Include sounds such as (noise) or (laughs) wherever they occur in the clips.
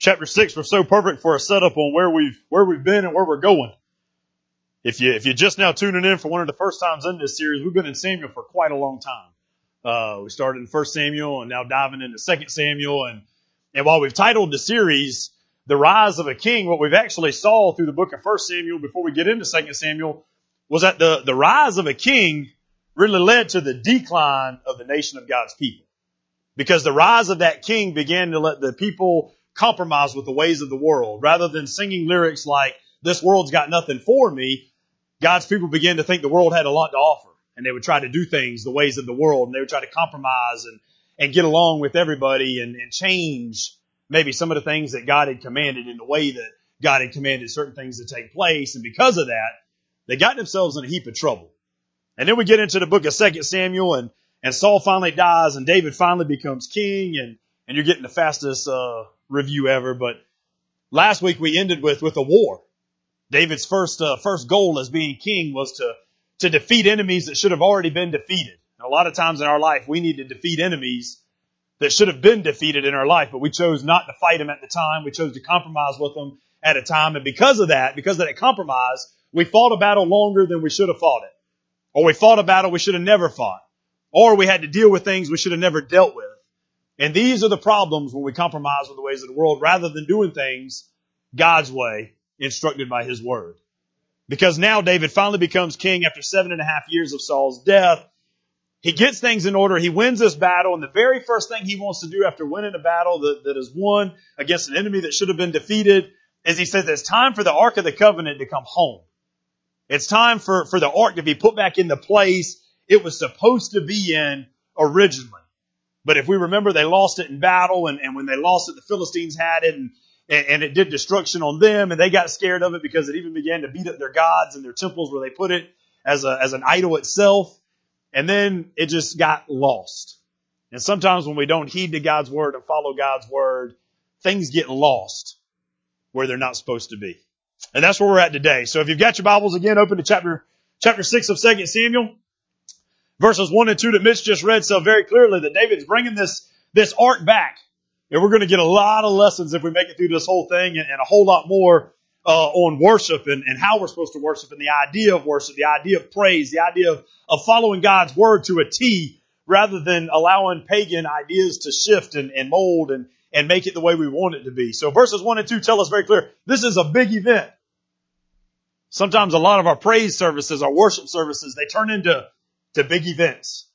chapter six was so perfect for a setup on where we've where we've been and where we're going. If you if you're just now tuning in for one of the first times in this series, we've been in Samuel for quite a long time. Uh, we started in First Samuel and now diving into Second Samuel, and and while we've titled the series "The Rise of a King," what we've actually saw through the book of First Samuel before we get into Second Samuel was that the the rise of a king really led to the decline of the nation of God's people, because the rise of that king began to let the people compromise with the ways of the world. Rather than singing lyrics like, this world's got nothing for me, God's people began to think the world had a lot to offer. And they would try to do things the ways of the world and they would try to compromise and, and get along with everybody and, and change maybe some of the things that God had commanded in the way that God had commanded certain things to take place. And because of that, they got themselves in a heap of trouble. And then we get into the book of Second Samuel and, and Saul finally dies and David finally becomes king and, and you're getting the fastest, uh, review ever, but last week we ended with, with a war. David's first, uh, first goal as being king was to, to defeat enemies that should have already been defeated. And a lot of times in our life, we need to defeat enemies that should have been defeated in our life, but we chose not to fight them at the time. We chose to compromise with them at a time. And because of that, because of that compromise, we fought a battle longer than we should have fought it. Or we fought a battle we should have never fought. Or we had to deal with things we should have never dealt with. And these are the problems when we compromise with the ways of the world rather than doing things God's way, instructed by His Word. Because now David finally becomes king after seven and a half years of Saul's death. He gets things in order. He wins this battle. And the very first thing he wants to do after winning a battle that, that is won against an enemy that should have been defeated is he says it's time for the Ark of the Covenant to come home. It's time for, for the Ark to be put back in the place it was supposed to be in originally. But if we remember, they lost it in battle, and, and when they lost it, the Philistines had it, and, and it did destruction on them, and they got scared of it because it even began to beat up their gods and their temples where they put it as a as an idol itself. And then it just got lost. And sometimes when we don't heed to God's word and follow God's word, things get lost where they're not supposed to be. And that's where we're at today. So if you've got your Bibles again, open to chapter chapter six of Second Samuel verses one and two that Mitch just read so very clearly that David's bringing this, this ark back. And we're going to get a lot of lessons if we make it through this whole thing and, and a whole lot more uh, on worship and, and how we're supposed to worship and the idea of worship, the idea of praise, the idea of, of following God's word to a T rather than allowing pagan ideas to shift and, and mold and, and make it the way we want it to be. So verses one and two tell us very clear, this is a big event. Sometimes a lot of our praise services, our worship services, they turn into to big events.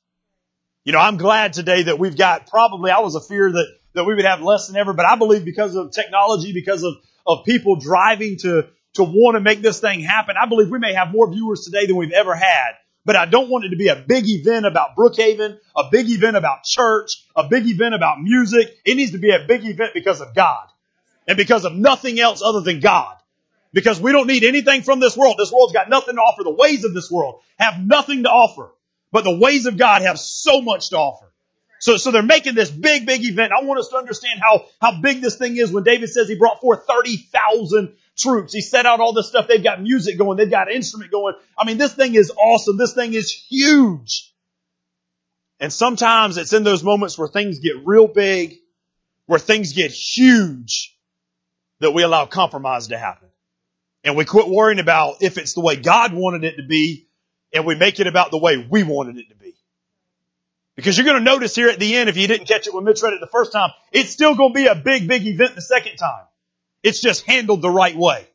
You know, I'm glad today that we've got probably, I was a fear that, that we would have less than ever, but I believe because of technology, because of, of people driving to, to want to make this thing happen, I believe we may have more viewers today than we've ever had. But I don't want it to be a big event about Brookhaven, a big event about church, a big event about music. It needs to be a big event because of God and because of nothing else other than God. Because we don't need anything from this world. This world's got nothing to offer. The ways of this world have nothing to offer. But the ways of God have so much to offer. So, so they're making this big, big event. I want us to understand how, how big this thing is when David says he brought forth 30,000 troops. He set out all this stuff. They've got music going. They've got instrument going. I mean, this thing is awesome. This thing is huge. And sometimes it's in those moments where things get real big, where things get huge, that we allow compromise to happen. And we quit worrying about if it's the way God wanted it to be and we make it about the way we wanted it to be. Because you're going to notice here at the end, if you didn't catch it when Mitch read it the first time, it's still going to be a big, big event the second time. It's just handled the right way.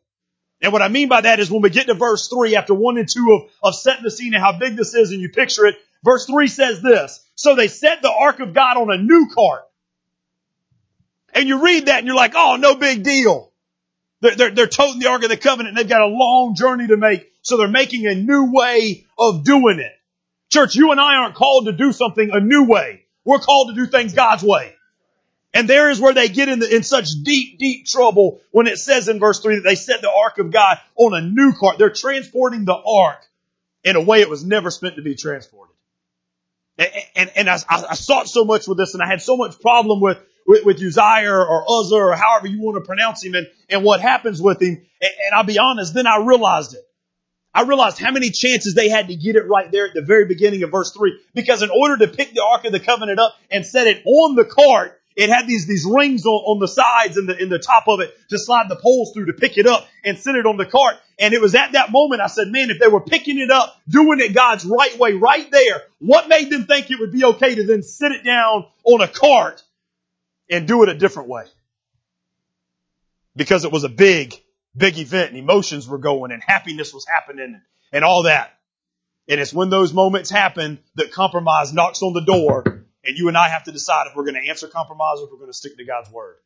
And what I mean by that is when we get to verse three, after one and two of, of setting the scene and how big this is and you picture it, verse three says this, so they set the ark of God on a new cart. And you read that and you're like, oh, no big deal. They're, they're, they're toting the ark of the covenant and they've got a long journey to make so they're making a new way of doing it. Church, you and I aren't called to do something a new way. We're called to do things God's way. And there is where they get in, the, in such deep, deep trouble when it says in verse 3 that they set the ark of God on a new cart. They're transporting the ark in a way it was never meant to be transported. And, and, and I, I, sought so much with this and I had so much problem with, with, with Uzziah or Uzzah or however you want to pronounce him and, and what happens with him. And, and I'll be honest, then I realized it. I realized how many chances they had to get it right there at the very beginning of verse 3. Because in order to pick the Ark of the Covenant up and set it on the cart, it had these, these rings on, on the sides and the, in the top of it to slide the poles through to pick it up and set it on the cart. And it was at that moment I said, man, if they were picking it up, doing it God's right way right there, what made them think it would be okay to then sit it down on a cart and do it a different way? Because it was a big, big event and emotions were going and happiness was happening and all that. And it's when those moments happen that compromise knocks on the door and you and I have to decide if we're going to answer compromise or if we're going to stick to God's word.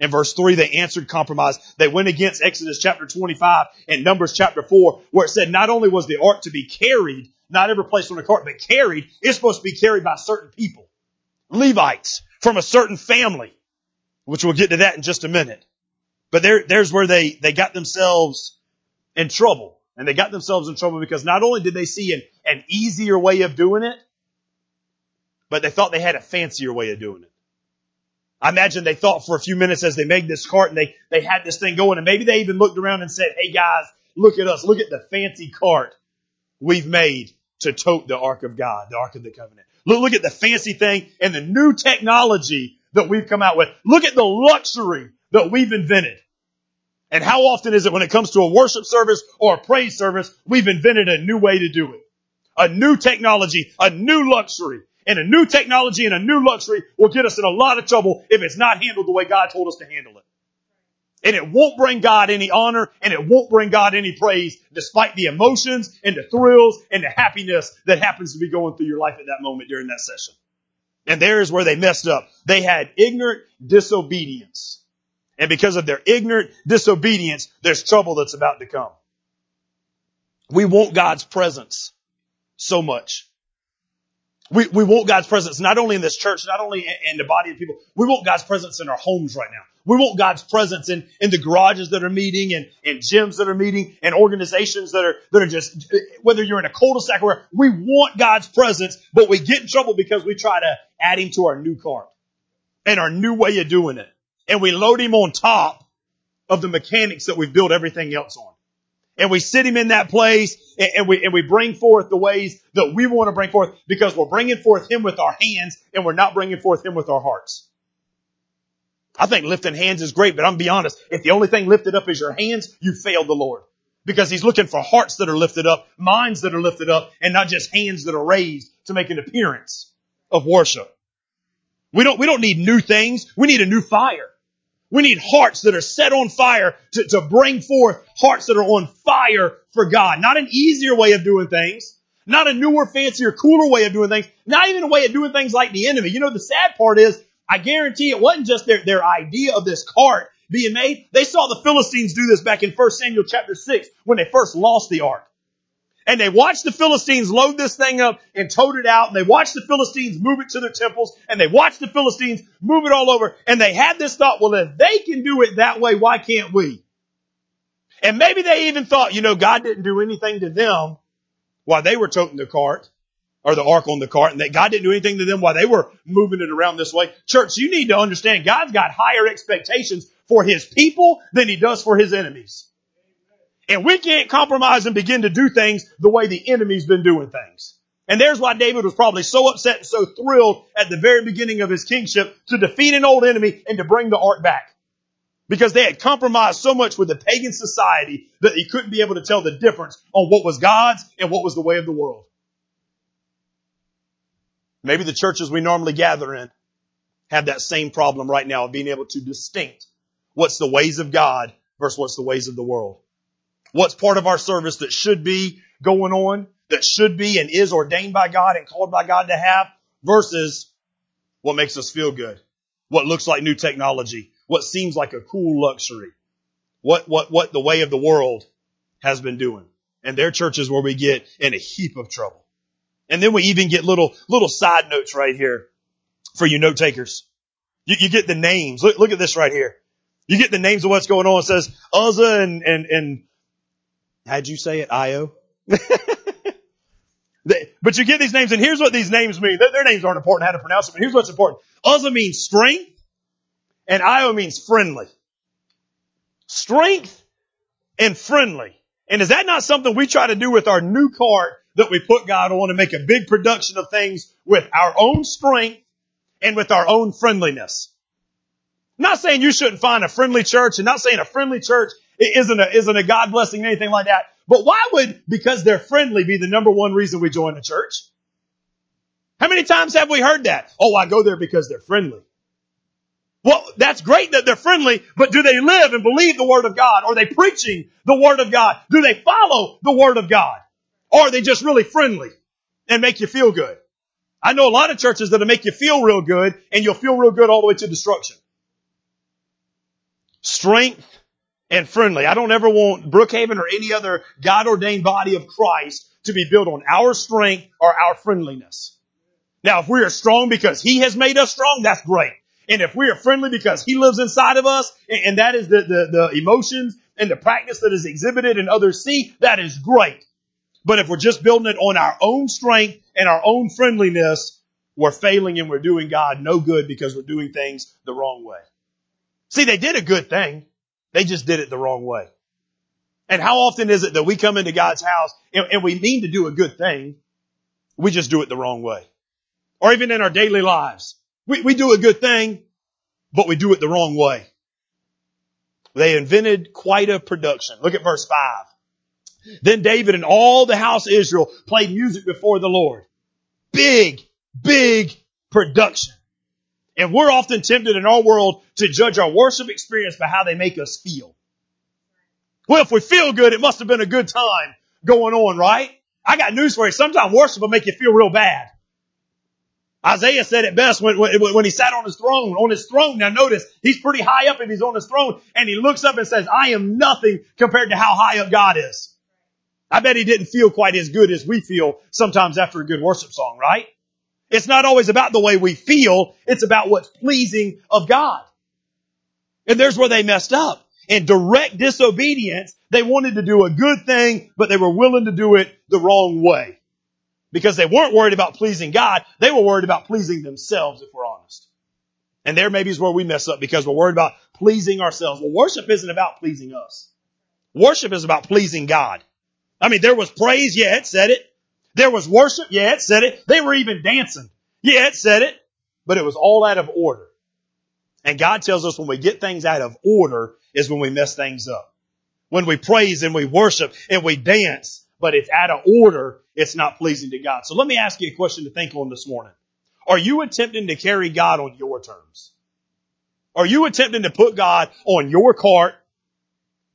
In verse 3, they answered compromise. They went against Exodus chapter 25 and Numbers chapter 4, where it said not only was the ark to be carried, not ever placed on a cart, but carried, it's supposed to be carried by certain people. Levites from a certain family, which we'll get to that in just a minute. But there, there's where they, they got themselves in trouble. And they got themselves in trouble because not only did they see an, an easier way of doing it, but they thought they had a fancier way of doing it. I imagine they thought for a few minutes as they made this cart and they, they had this thing going and maybe they even looked around and said, Hey guys, look at us. Look at the fancy cart we've made to tote the Ark of God, the Ark of the Covenant. Look, look at the fancy thing and the new technology that we've come out with. Look at the luxury that we've invented. And how often is it when it comes to a worship service or a praise service, we've invented a new way to do it. A new technology, a new luxury. And a new technology and a new luxury will get us in a lot of trouble if it's not handled the way God told us to handle it. And it won't bring God any honor and it won't bring God any praise despite the emotions and the thrills and the happiness that happens to be going through your life at that moment during that session. And there's where they messed up. They had ignorant disobedience. And because of their ignorant disobedience, there's trouble that's about to come. We want God's presence so much. We, we want God's presence not only in this church, not only in, in the body of people. We want God's presence in our homes right now. We want God's presence in, in the garages that are meeting and, and gyms that are meeting and organizations that are, that are just, whether you're in a cul-de-sac or we want God's presence, but we get in trouble because we try to add him to our new car and our new way of doing it and we load him on top of the mechanics that we've built everything else on. And we sit him in that place and we, and we bring forth the ways that we want to bring forth because we're bringing forth him with our hands and we're not bringing forth him with our hearts. I think lifting hands is great, but I'm be honest. If the only thing lifted up is your hands, you failed the Lord. Because he's looking for hearts that are lifted up, minds that are lifted up, and not just hands that are raised to make an appearance of worship. We don't, we don't need new things. We need a new fire. We need hearts that are set on fire to, to bring forth hearts that are on fire for God. Not an easier way of doing things. Not a newer, fancier, cooler way of doing things. Not even a way of doing things like the enemy. You know, the sad part is, I guarantee it wasn't just their, their idea of this cart being made. They saw the Philistines do this back in 1 Samuel chapter 6 when they first lost the ark. And they watched the Philistines load this thing up and tote it out. And they watched the Philistines move it to their temples. And they watched the Philistines move it all over. And they had this thought, well, if they can do it that way, why can't we? And maybe they even thought, you know, God didn't do anything to them while they were toting the cart or the ark on the cart and that God didn't do anything to them while they were moving it around this way. Church, you need to understand God's got higher expectations for his people than he does for his enemies. And we can't compromise and begin to do things the way the enemy's been doing things. And there's why David was probably so upset and so thrilled at the very beginning of his kingship to defeat an old enemy and to bring the ark back. Because they had compromised so much with the pagan society that he couldn't be able to tell the difference on what was God's and what was the way of the world. Maybe the churches we normally gather in have that same problem right now of being able to distinct what's the ways of God versus what's the ways of the world what's part of our service that should be going on, that should be and is ordained by God and called by God to have versus what makes us feel good, what looks like new technology, what seems like a cool luxury, what, what, what the way of the world has been doing. And their churches where we get in a heap of trouble. And then we even get little, little side notes right here for you note takers. You, you get the names. Look, look at this right here. You get the names of what's going on. It says Uzzah and, and, and How'd you say it? Io? (laughs) but you get these names, and here's what these names mean. Their, their, names aren't important how to pronounce them, but here's what's important. Uzzah means strength, and Io means friendly. Strength and friendly. And is that not something we try to do with our new cart that we put God on and make a big production of things with our own strength and with our own friendliness? Not saying you shouldn't find a friendly church and not saying a friendly church isn't a, isn't a God blessing anything like that. But why would, because they're friendly, be the number one reason we join a church? How many times have we heard that? Oh, I go there because they're friendly. Well, that's great that they're friendly, but do they live and believe the Word of God? Are they preaching the Word of God? Do they follow the Word of God? Or are they just really friendly and make you feel good? I know a lot of churches that'll make you feel real good and you'll feel real good all the way to destruction. Strength and friendly. I don't ever want Brookhaven or any other God ordained body of Christ to be built on our strength or our friendliness. Now, if we are strong because He has made us strong, that's great. And if we are friendly because He lives inside of us, and that is the, the, the emotions and the practice that is exhibited and others see, that is great. But if we're just building it on our own strength and our own friendliness, we're failing and we're doing God no good because we're doing things the wrong way. See, they did a good thing. They just did it the wrong way. And how often is it that we come into God's house and, and we mean to do a good thing, we just do it the wrong way? Or even in our daily lives. We, we do a good thing, but we do it the wrong way. They invented quite a production. Look at verse 5. Then David and all the house Israel played music before the Lord. Big, big production. And we're often tempted in our world to judge our worship experience by how they make us feel. Well, if we feel good, it must have been a good time going on, right? I got news for you. Sometimes worship will make you feel real bad. Isaiah said it best when, when, when, he sat on his throne. On his throne, now notice, he's pretty high up if he's on his throne, and he looks up and says, I am nothing compared to how high up God is. I bet he didn't feel quite as good as we feel sometimes after a good worship song, right? It's not always about the way we feel, it's about what's pleasing of God. And there's where they messed up. In direct disobedience, they wanted to do a good thing, but they were willing to do it the wrong way because they weren't worried about pleasing God. They were worried about pleasing themselves, if we're honest. And there maybe is where we mess up because we're worried about pleasing ourselves. Well, worship isn't about pleasing us. Worship is about pleasing God. I mean, there was praise. Yeah, it said it. There was worship. Yeah, it said it. They were even dancing. Yeah, it said it. But it was all out of order. And God tells us when we get things out of order is when we mess things up. When we praise and we worship and we dance, but it's out of order, it's not pleasing to God. So let me ask you a question to think on this morning. Are you attempting to carry God on your terms? Are you attempting to put God on your cart,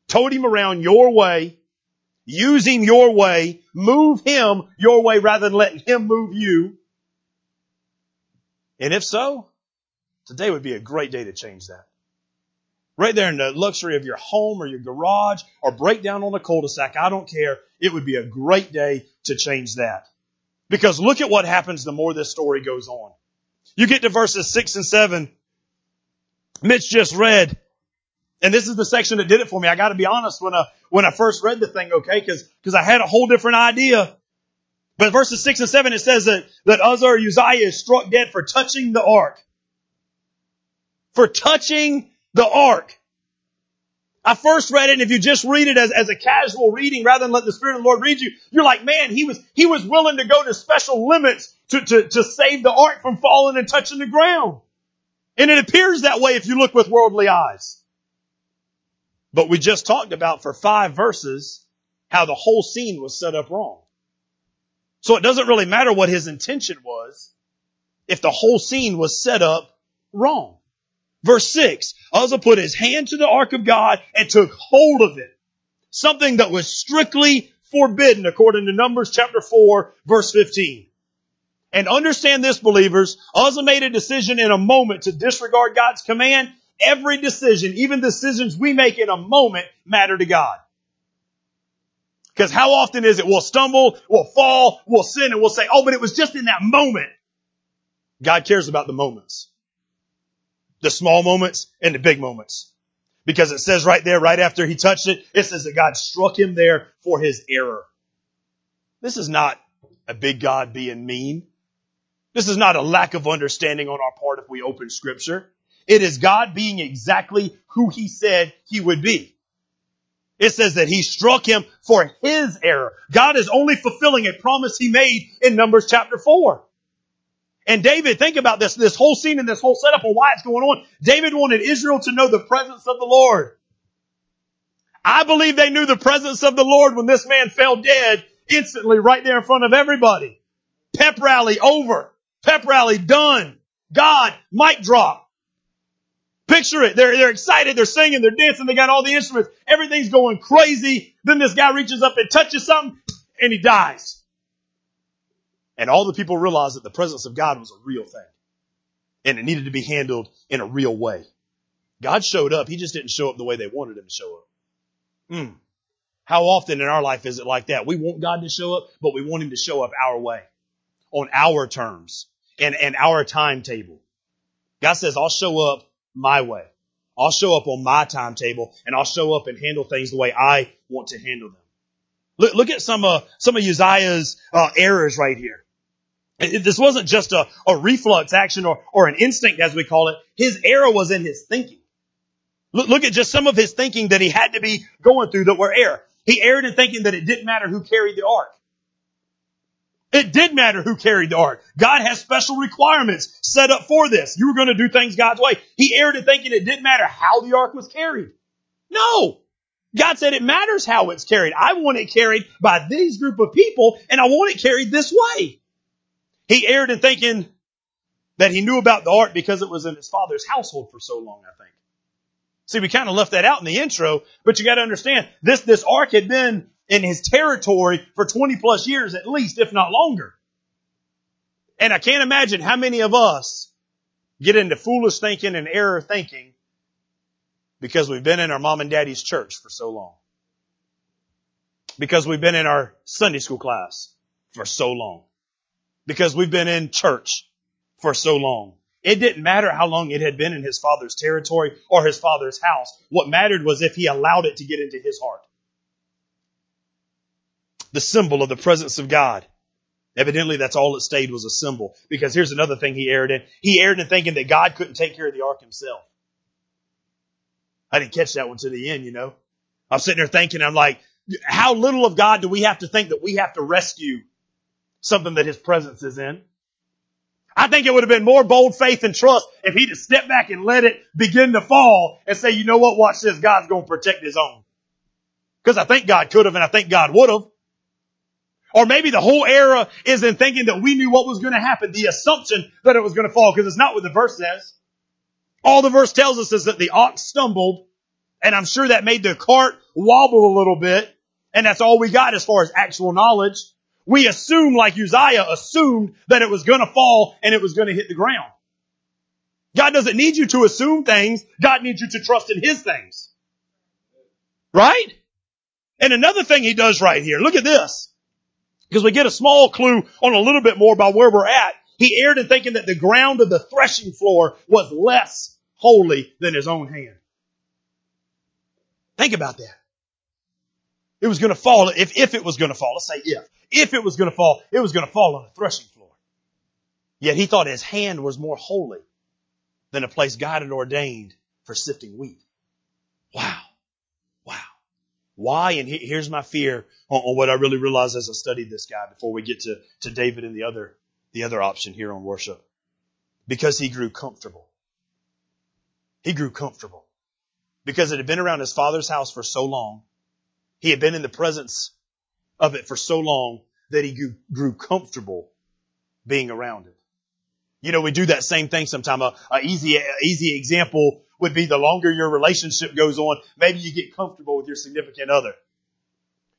tote him around your way, use him your way, move him your way rather than letting him move you? And if so, today would be a great day to change that right there in the luxury of your home or your garage or break down on a cul-de-sac. I don't care. It would be a great day to change that. Because look at what happens the more this story goes on. You get to verses six and seven. Mitch just read, and this is the section that did it for me. I got to be honest when I when I first read the thing, okay, because because I had a whole different idea. But verses six and seven, it says that that Uzzah Uzziah is struck dead for touching the ark, for touching the ark. I first read it, and if you just read it as, as a casual reading rather than let the Spirit of the Lord read you, you're like, man, he was, he was willing to go to special limits to, to, to save the ark from falling and touching the ground. And it appears that way if you look with worldly eyes. But we just talked about for five verses how the whole scene was set up wrong. So it doesn't really matter what his intention was if the whole scene was set up wrong. Verse 6, Uzzah put his hand to the ark of God and took hold of it. Something that was strictly forbidden according to Numbers chapter 4 verse 15. And understand this believers, Uzzah made a decision in a moment to disregard God's command. Every decision, even decisions we make in a moment matter to God. Because how often is it we'll stumble, we'll fall, we'll sin, and we'll say, oh, but it was just in that moment. God cares about the moments the small moments and the big moments. Because it says right there, right after he touched it, it says that God struck him there for his error. This is not a big God being mean. This is not a lack of understanding on our part if we open scripture. It is God being exactly who he said he would be. It says that he struck him for his error. God is only fulfilling a promise he made in Numbers chapter 4. And David, think about this, this whole scene and this whole setup of why it's going on. David wanted Israel to know the presence of the Lord. I believe they knew the presence of the Lord when this man fell dead instantly right there in front of everybody. Pep rally over. Pep rally done. God, mic drop. Picture it. They're, they're excited. They're singing. They're dancing. They got all the instruments. Everything's going crazy. Then this guy reaches up and touches something and he dies. And all the people realized that the presence of God was a real thing. And it needed to be handled in a real way. God showed up. He just didn't show up the way they wanted him to show up. Hmm. How often in our life is it like that? We want God to show up, but we want him to show up our way, on our terms, and, and our timetable. God says, I'll show up my way. I'll show up on my timetable and I'll show up and handle things the way I want to handle them. Look, look at some, uh, some of Uzziah's, uh, errors right here. This wasn't just a, a reflex action or, or an instinct as we call it. His error was in his thinking. Look, look at just some of his thinking that he had to be going through that were error. He erred in thinking that it didn't matter who carried the ark. It did matter who carried the ark. God has special requirements set up for this. You were going to do things God's way. He erred in thinking it didn't matter how the ark was carried. No. God said it matters how it's carried. I want it carried by these group of people and I want it carried this way. He erred in thinking that he knew about the ark because it was in his father's household for so long, I think. See, we kind of left that out in the intro, but you got to understand this, this ark had been in his territory for 20 plus years at least, if not longer. And I can't imagine how many of us get into foolish thinking and error thinking because we've been in our mom and daddy's church for so long. Because we've been in our Sunday school class for so long. Because we've been in church for so long. It didn't matter how long it had been in his father's territory or his father's house. What mattered was if he allowed it to get into his heart the symbol of the presence of God. Evidently, that's all it stayed was a symbol. Because here's another thing he erred in. He erred in thinking that God couldn't take care of the ark himself. I didn't catch that one to the end, you know. I'm sitting there thinking, I'm like, how little of God do we have to think that we have to rescue something that his presence is in? I think it would have been more bold faith and trust if he'd have stepped back and let it begin to fall and say, you know what, watch this, God's going to protect his own. Because I think God could have and I think God would have. Or maybe the whole era is in thinking that we knew what was going to happen, the assumption that it was going to fall, because it's not what the verse says. All the verse tells us is that the ox stumbled, and I'm sure that made the cart wobble a little bit, and that's all we got as far as actual knowledge. We assume, like Uzziah assumed, that it was going to fall and it was going to hit the ground. God doesn't need you to assume things. God needs you to trust in His things. Right? And another thing He does right here, look at this because we get a small clue on a little bit more about where we're at. He erred in thinking that the ground of the threshing floor was less holy than his own hand. Think about that. It was going to fall, if, if it was going to fall, let's say if, if it was going to fall, it was going to fall on a threshing floor. Yet he thought his hand was more holy than a place God had ordained for sifting wheat. Wow. Why? And here's my fear on, on what I really realized as I studied this guy before we get to, to David and the other, the other option here on worship. Because he grew comfortable. He grew comfortable. Because it had been around his father's house for so long. He had been in the presence of it for so long that he grew, grew comfortable being around it. You know, we do that same thing sometimes. A, a easy, a easy example would be the longer your relationship goes on, maybe you get comfortable with your significant other.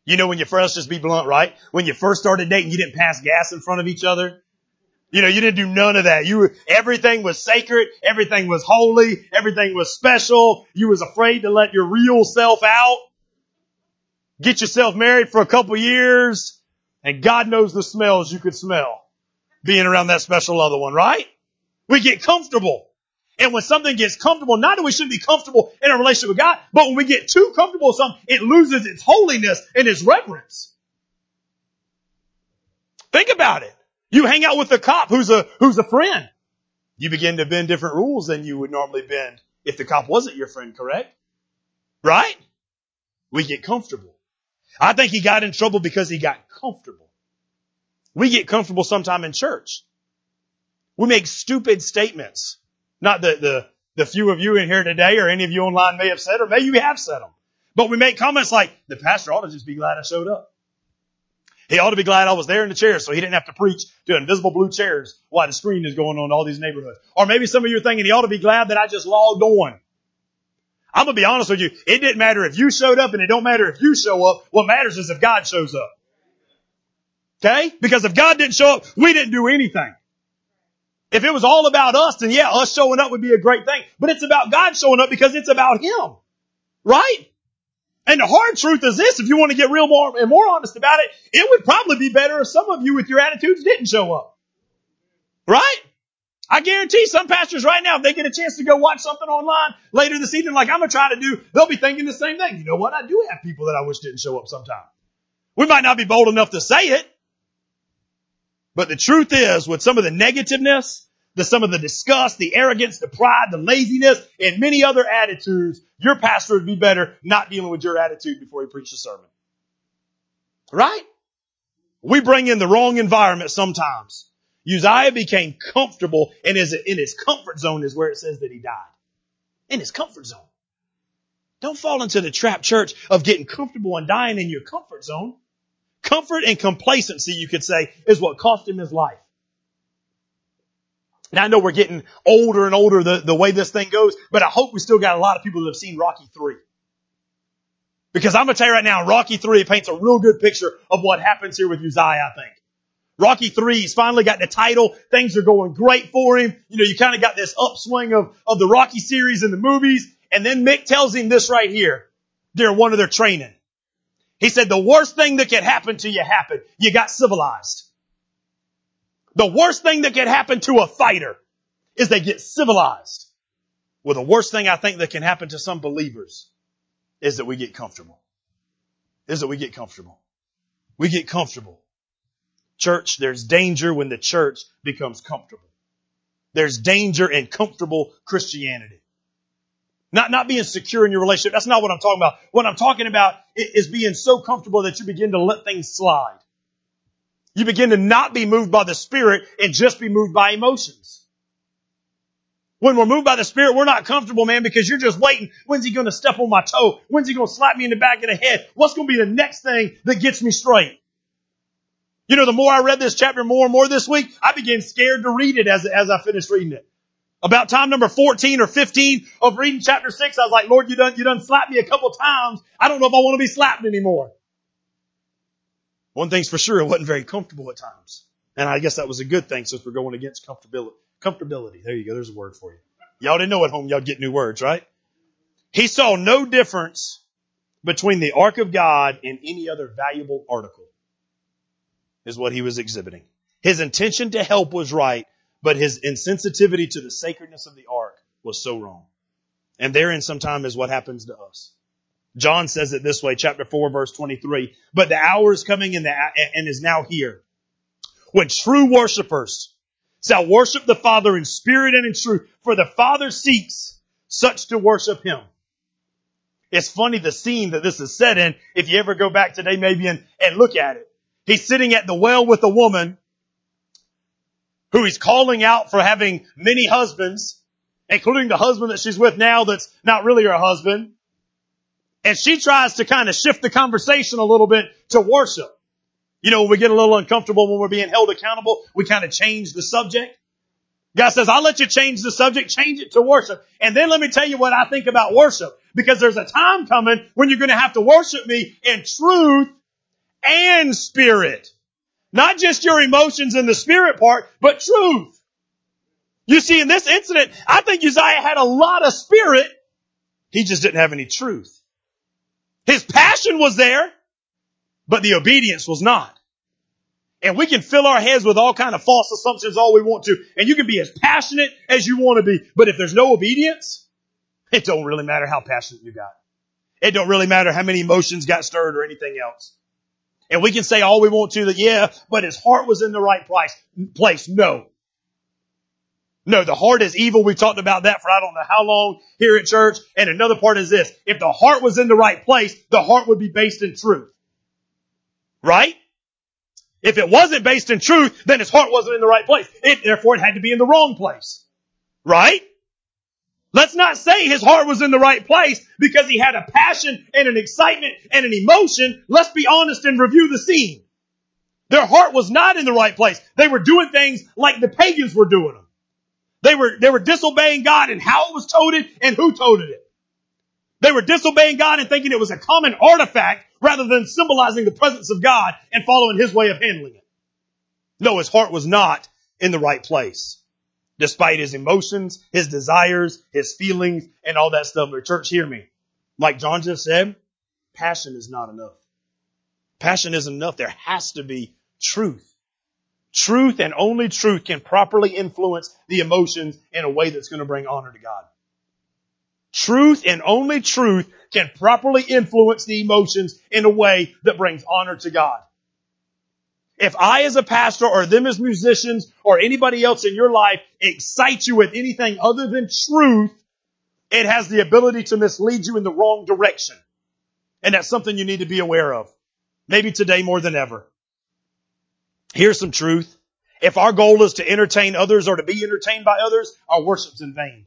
You know, when you first, just be blunt, right? When you first started dating, you didn't pass gas in front of each other. You know, you didn't do none of that. You were, everything was sacred. Everything was holy. Everything was special. You was afraid to let your real self out. Get yourself married for a couple years and God knows the smells you could smell being around that special other one, right? We get comfortable. And when something gets comfortable, not that we shouldn't be comfortable in a relationship with God, but when we get too comfortable with something, it loses its holiness and its reverence. Think about it. You hang out with a cop who's a, who's a friend. You begin to bend different rules than you would normally bend if the cop wasn't your friend, correct? Right? We get comfortable. I think he got in trouble because he got comfortable. We get comfortable sometime in church. We make stupid statements. Not the, the, the few of you in here today or any of you online may have said, or maybe you have said them. But we make comments like, the pastor ought to just be glad I showed up. He ought to be glad I was there in the chair so he didn't have to preach to invisible blue chairs while the screen is going on in all these neighborhoods. Or maybe some of you are thinking he ought to be glad that I just logged on. I'm gonna be honest with you. It didn't matter if you showed up and it don't matter if you show up. What matters is if God shows up. Okay? Because if God didn't show up, we didn't do anything. If it was all about us, then yeah, us showing up would be a great thing. But it's about God showing up because it's about Him. Right? And the hard truth is this, if you want to get real more and more honest about it, it would probably be better if some of you with your attitudes didn't show up. Right? I guarantee some pastors right now, if they get a chance to go watch something online later this evening, like I'm gonna try to do, they'll be thinking the same thing. You know what? I do have people that I wish didn't show up sometime. We might not be bold enough to say it, but the truth is, with some of the negativeness, the some of the disgust, the arrogance, the pride, the laziness, and many other attitudes, your pastor would be better not dealing with your attitude before he preached a sermon. Right? We bring in the wrong environment sometimes. Uzziah became comfortable and is in his comfort zone is where it says that he died. In his comfort zone. Don't fall into the trap church of getting comfortable and dying in your comfort zone. Comfort and complacency, you could say, is what cost him his life. Now I know we're getting older and older the, the way this thing goes, but I hope we still got a lot of people that have seen Rocky 3. Because I'm gonna tell you right now, Rocky 3 paints a real good picture of what happens here with Uzziah, I think. Rocky 3, he's finally got the title. Things are going great for him. You know, you kind of got this upswing of, of the Rocky series and the movies. And then Mick tells him this right here during one of their training. He said, the worst thing that could happen to you happened. You got civilized. The worst thing that can happen to a fighter is they get civilized. Well, the worst thing I think that can happen to some believers is that we get comfortable. Is that we get comfortable. We get comfortable. Church, there's danger when the church becomes comfortable. There's danger in comfortable Christianity. Not, not being secure in your relationship. That's not what I'm talking about. What I'm talking about is being so comfortable that you begin to let things slide. You begin to not be moved by the Spirit and just be moved by emotions. When we're moved by the Spirit, we're not comfortable, man, because you're just waiting. When's he going to step on my toe? When's he going to slap me in the back of the head? What's going to be the next thing that gets me straight? You know, the more I read this chapter more and more this week, I began scared to read it as, as I finished reading it. About time number 14 or 15 of reading chapter 6, I was like, Lord, you done, you done slapped me a couple times. I don't know if I want to be slapped anymore. One thing's for sure, it wasn't very comfortable at times. And I guess that was a good thing since we're going against comfortability. Comfortability. There you go. There's a word for you. Y'all didn't know at home y'all get new words, right? He saw no difference between the ark of God and any other valuable article is what he was exhibiting. His intention to help was right, but his insensitivity to the sacredness of the ark was so wrong. And therein sometime is what happens to us. John says it this way, chapter 4, verse 23. But the hour is coming and, the, and is now here when true worshipers shall worship the Father in spirit and in truth, for the Father seeks such to worship Him. It's funny the scene that this is set in. If you ever go back today maybe and, and look at it. He's sitting at the well with a woman who he's calling out for having many husbands, including the husband that she's with now that's not really her husband. And she tries to kind of shift the conversation a little bit to worship. You know, when we get a little uncomfortable when we're being held accountable, we kind of change the subject. God says, I'll let you change the subject, change it to worship. And then let me tell you what I think about worship. Because there's a time coming when you're going to have to worship me in truth and spirit. Not just your emotions and the spirit part, but truth. You see, in this incident, I think Uzziah had a lot of spirit. He just didn't have any truth. His passion was there, but the obedience was not. And we can fill our heads with all kind of false assumptions all we want to. And you can be as passionate as you want to be. But if there's no obedience, it don't really matter how passionate you got. It don't really matter how many emotions got stirred or anything else. And we can say all we want to that, yeah, but his heart was in the right place. Place. No. No, the heart is evil. We've talked about that for I don't know how long here at church. And another part is this. If the heart was in the right place, the heart would be based in truth. Right? If it wasn't based in truth, then his heart wasn't in the right place. It, therefore, it had to be in the wrong place. Right? Let's not say his heart was in the right place because he had a passion and an excitement and an emotion. Let's be honest and review the scene. Their heart was not in the right place. They were doing things like the pagans were doing them. They were, they were disobeying God and how it was toted and who toted it. They were disobeying God and thinking it was a common artifact rather than symbolizing the presence of God and following His way of handling it. No, his heart was not in the right place. Despite his emotions, his desires, his feelings, and all that stuff. But church, hear me. Like John just said, passion is not enough. Passion isn't enough. There has to be truth. Truth and only truth can properly influence the emotions in a way that's going to bring honor to God. Truth and only truth can properly influence the emotions in a way that brings honor to God. If I as a pastor or them as musicians or anybody else in your life excite you with anything other than truth, it has the ability to mislead you in the wrong direction. And that's something you need to be aware of. Maybe today more than ever. Here's some truth. If our goal is to entertain others or to be entertained by others, our worship's in vain.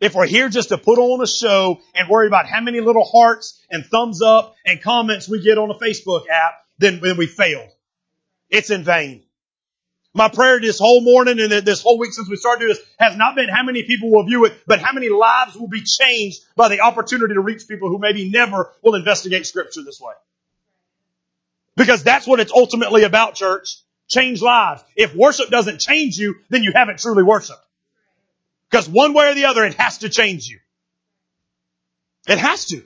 If we're here just to put on a show and worry about how many little hearts and thumbs up and comments we get on a Facebook app, then, then we failed. It's in vain. My prayer this whole morning and this whole week since we started doing this has not been how many people will view it, but how many lives will be changed by the opportunity to reach people who maybe never will investigate scripture this way. Because that's what it's ultimately about, church. Change lives. If worship doesn't change you, then you haven't truly worshiped. Because one way or the other, it has to change you. It has to.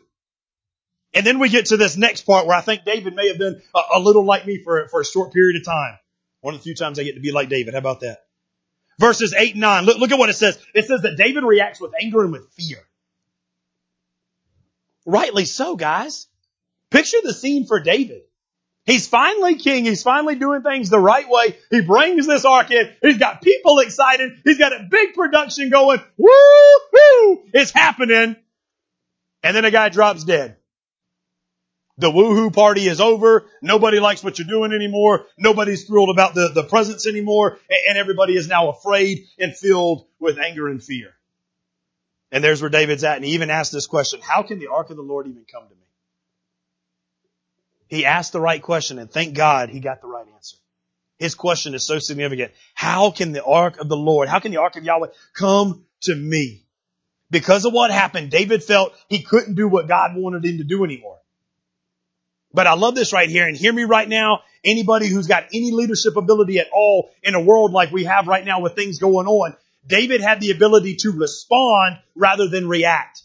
And then we get to this next part where I think David may have been a, a, little like me for, for a short period of time. One of the few times I get to be like David. How about that? Verses 8 and 9. Look, look at what it says. It says that David reacts with anger and with fear. Rightly so, guys. Picture the scene for David. He's finally king. He's finally doing things the right way. He brings this ark in. He's got people excited. He's got a big production going. Woo hoo! It's happening. And then a guy drops dead. The woohoo party is over. Nobody likes what you're doing anymore. Nobody's thrilled about the, the presence anymore. And everybody is now afraid and filled with anger and fear. And there's where David's at. And he even asked this question, how can the ark of the Lord even come to me? He asked the right question and thank God he got the right answer. His question is so significant. How can the ark of the Lord, how can the ark of Yahweh come to me? Because of what happened, David felt he couldn't do what God wanted him to do anymore. But I love this right here and hear me right now. Anybody who's got any leadership ability at all in a world like we have right now with things going on, David had the ability to respond rather than react.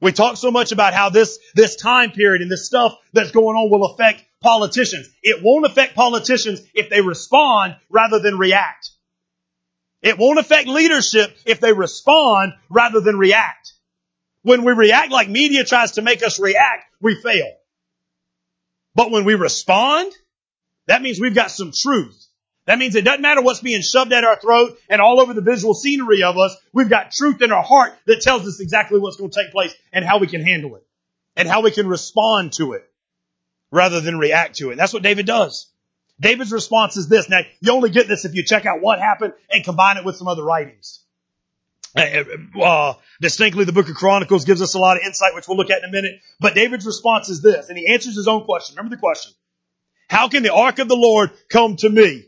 We talk so much about how this, this time period and this stuff that's going on will affect politicians. It won't affect politicians if they respond rather than react. It won't affect leadership if they respond rather than react. When we react like media tries to make us react, we fail. But when we respond, that means we've got some truth. That means it doesn't matter what's being shoved at our throat and all over the visual scenery of us. We've got truth in our heart that tells us exactly what's going to take place and how we can handle it and how we can respond to it rather than react to it. That's what David does. David's response is this. Now, you only get this if you check out what happened and combine it with some other writings. Uh, uh, distinctly, the book of Chronicles gives us a lot of insight, which we'll look at in a minute. But David's response is this, and he answers his own question. Remember the question. How can the ark of the Lord come to me?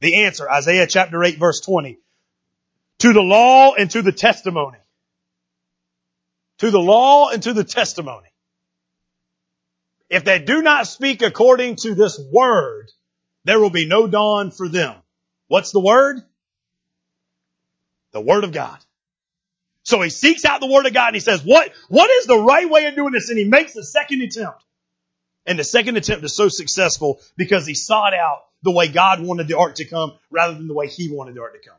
The answer, Isaiah chapter 8 verse 20. To the law and to the testimony. To the law and to the testimony. If they do not speak according to this word, there will be no dawn for them. What's the word? The word of God. So he seeks out the word of God and he says, what, what is the right way of doing this? And he makes a second attempt. And the second attempt is so successful because he sought out the way God wanted the ark to come rather than the way he wanted the ark to come.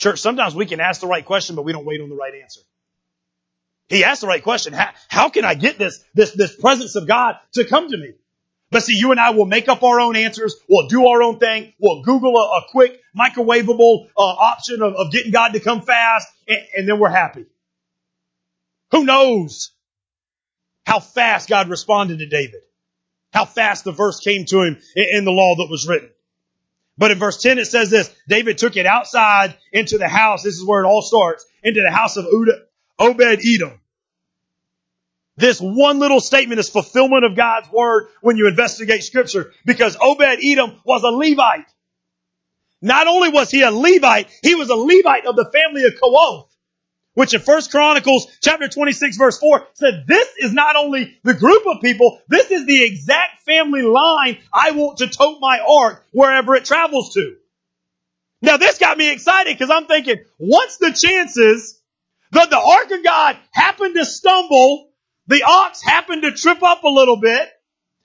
Church, sometimes we can ask the right question, but we don't wait on the right answer. He asked the right question. How, how can I get this, this, this presence of God to come to me? But see, you and I will make up our own answers. We'll do our own thing. We'll Google a, a quick microwavable uh, option of, of, getting God to come fast, and, and then we're happy. Who knows how fast God responded to David? how fast the verse came to him in the law that was written. But in verse 10 it says this, David took it outside into the house. This is where it all starts. Into the house of Uda, Obed Edom. This one little statement is fulfillment of God's word when you investigate scripture because Obed Edom was a Levite. Not only was he a Levite, he was a Levite of the family of Kohath, which in First Chronicles chapter 26 verse 4 said, this is not only the group of people, this is the exact family line I want to tote my ark wherever it travels to. Now this got me excited because I'm thinking, what's the chances that the ark of God happened to stumble, the ox happened to trip up a little bit,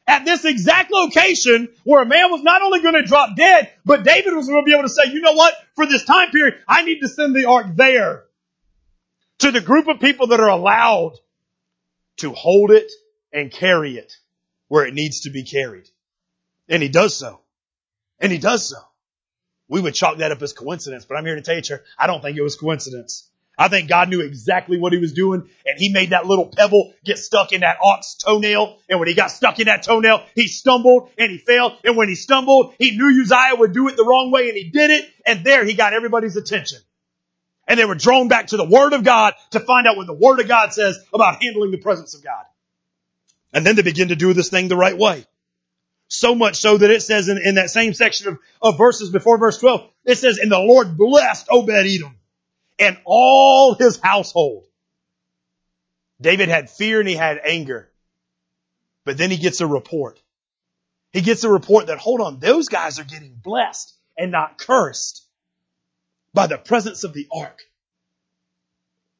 at this exact location where a man was not only going to drop dead, but David was going to be able to say, you know what? For this time period, I need to send the ark there to the group of people that are allowed to hold it and carry it where it needs to be carried. And he does so. And he does so. We would chalk that up as coincidence, but I'm here to tell you, I don't think it was coincidence. I think God knew exactly what he was doing and he made that little pebble get stuck in that ox toenail. And when he got stuck in that toenail, he stumbled and he fell. And when he stumbled, he knew Uzziah would do it the wrong way and he did it. And there he got everybody's attention. And they were drawn back to the Word of God to find out what the Word of God says about handling the presence of God. And then they begin to do this thing the right way. So much so that it says in, in that same section of, of verses before verse 12, it says, and the Lord blessed Obed Edom and all his household. David had fear and he had anger. But then he gets a report. He gets a report that, hold on, those guys are getting blessed and not cursed by the presence of the ark.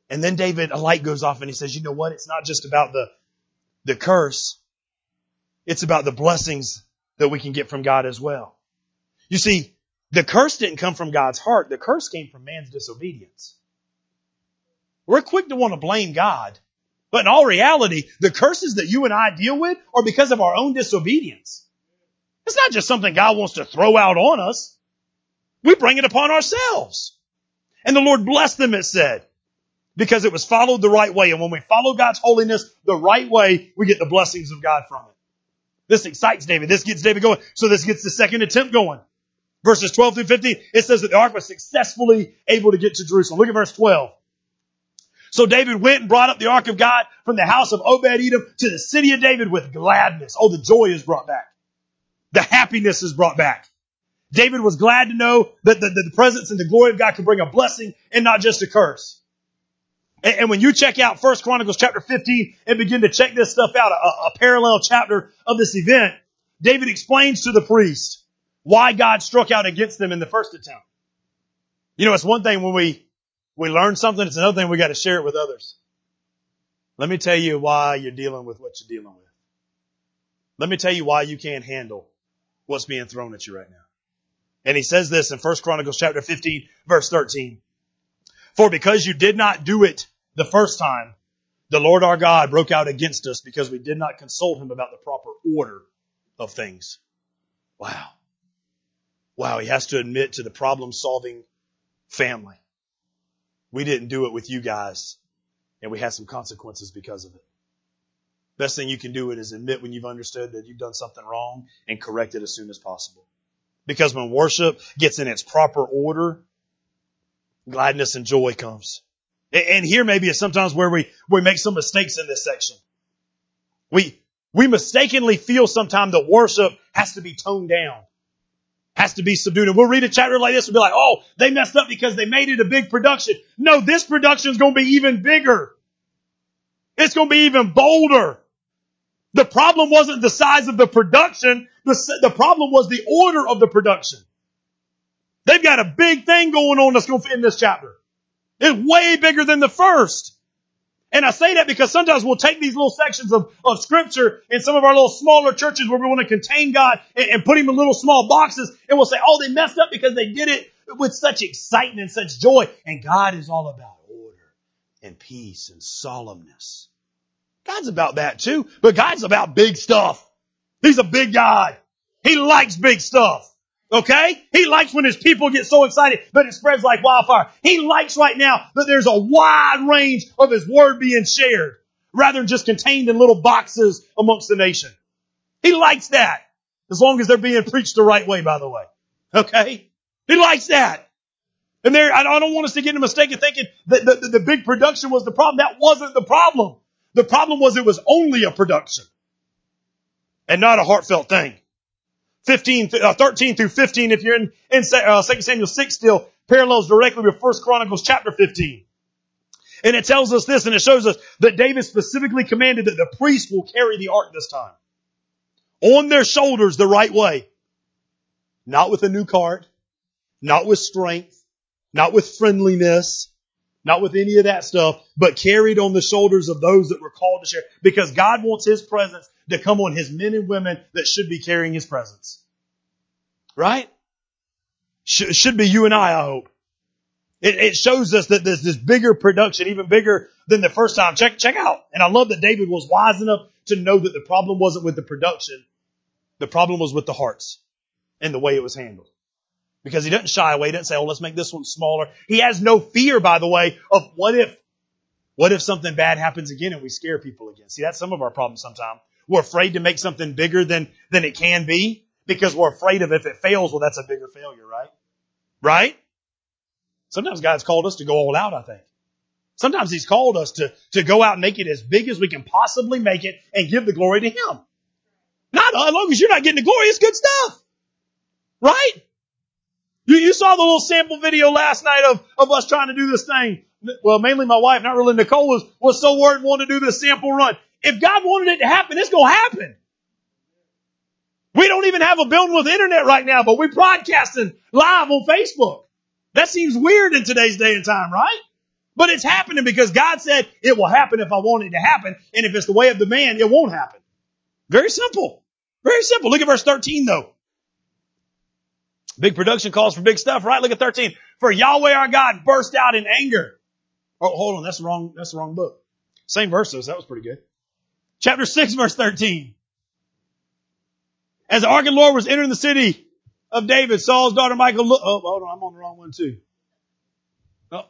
And then David, a light goes off and he says, you know what? It's not just about the, the curse. It's about the blessings that we can get from God as well. You see, the curse didn't come from God's heart. The curse came from man's disobedience. We're quick to want to blame God. But in all reality, the curses that you and I deal with are because of our own disobedience. It's not just something God wants to throw out on us. We bring it upon ourselves. And the Lord blessed them, it said, because it was followed the right way. And when we follow God's holiness the right way, we get the blessings of God from it. This excites David. This gets David going. So this gets the second attempt going verses 12 through 15, it says that the ark was successfully able to get to Jerusalem. Look at verse 12. So David went and brought up the ark of God from the house of Obed Edom to the city of David with gladness. Oh, the joy is brought back. The happiness is brought back. David was glad to know that the, the presence and the glory of God could bring a blessing and not just a curse. And, and when you check out First Chronicles chapter 15 and begin to check this stuff out, a, a parallel chapter of this event, David explains to the priest why God struck out against them in the first attempt. You know, it's one thing when we, we learn something, it's another thing we got to share it with others. Let me tell you why you're dealing with what you're dealing with. Let me tell you why you can't handle what's being thrown at you right now. And he says this in 1 Chronicles chapter 15 verse 13. For because you did not do it the first time, the Lord our God broke out against us because we did not consult him about the proper order of things. Wow. Wow, he has to admit to the problem solving family. We didn't do it with you guys and we had some consequences because of it. Best thing you can do it is admit when you've understood that you've done something wrong and correct it as soon as possible. Because when worship gets in its proper order, gladness and joy comes. And here maybe is sometimes where we, we make some mistakes in this section. We, we mistakenly feel sometimes that worship has to be toned down has to be subdued. And we'll read a chapter like this and be like, oh, they messed up because they made it a big production. No, this production is going to be even bigger. It's going to be even bolder. The problem wasn't the size of the production. The, the problem was the order of the production. They've got a big thing going on that's going to fit in this chapter. It's way bigger than the first. And I say that because sometimes we'll take these little sections of, of scripture in some of our little smaller churches where we want to contain God and, and put him in little small boxes and we'll say, oh, they messed up because they did it with such excitement and such joy. And God is all about order and peace and solemnness. God's about that too, but God's about big stuff. He's a big God. He likes big stuff. Okay? He likes when his people get so excited that it spreads like wildfire. He likes right now that there's a wide range of his word being shared rather than just contained in little boxes amongst the nation. He likes that. As long as they're being preached the right way, by the way. Okay? He likes that. And there, I don't want us to get in a mistake of thinking that the, the, the big production was the problem. That wasn't the problem. The problem was it was only a production and not a heartfelt thing. 15, uh, 13 through 15, if you're in, in uh, 2 Samuel 6 still, parallels directly with 1 Chronicles chapter 15. And it tells us this, and it shows us that David specifically commanded that the priest will carry the ark this time. On their shoulders the right way. Not with a new cart, not with strength, not with friendliness, not with any of that stuff, but carried on the shoulders of those that were called to share. Because God wants His presence to come on His men and women that should be carrying His presence. Right? should be you and I, I hope. It, it shows us that there's this bigger production, even bigger than the first time. Check, check out. And I love that David was wise enough to know that the problem wasn't with the production. The problem was with the hearts and the way it was handled. Because he doesn't shy away. He doesn't say, oh, let's make this one smaller. He has no fear, by the way, of what if, what if something bad happens again and we scare people again? See, that's some of our problems sometimes. We're afraid to make something bigger than, than it can be because we're afraid of if it fails, well, that's a bigger failure, right? Right? Sometimes God's called us to go all out, I think. Sometimes He's called us to, to go out and make it as big as we can possibly make it and give the glory to Him. Not as long as you're not getting the glory, it's good stuff. Right? You, you saw the little sample video last night of, of us trying to do this thing. Well, mainly my wife, not really Nicole, was, was so worried and wanted to do this sample run. If God wanted it to happen, it's gonna happen. We don't even have a building with internet right now, but we're broadcasting live on Facebook. That seems weird in today's day and time, right? But it's happening because God said it will happen if I want it to happen. And if it's the way of the man, it won't happen. Very simple. Very simple. Look at verse 13 though. Big production calls for big stuff, right? Look at 13. For Yahweh our God burst out in anger. Oh, hold on. That's the wrong, that's the wrong book. Same verses. That was pretty good. Chapter 6 verse 13. As the ark of the Lord was entering the city, of David, Saul's daughter Michael look, oh, hold on, I'm on the wrong one too. Oh.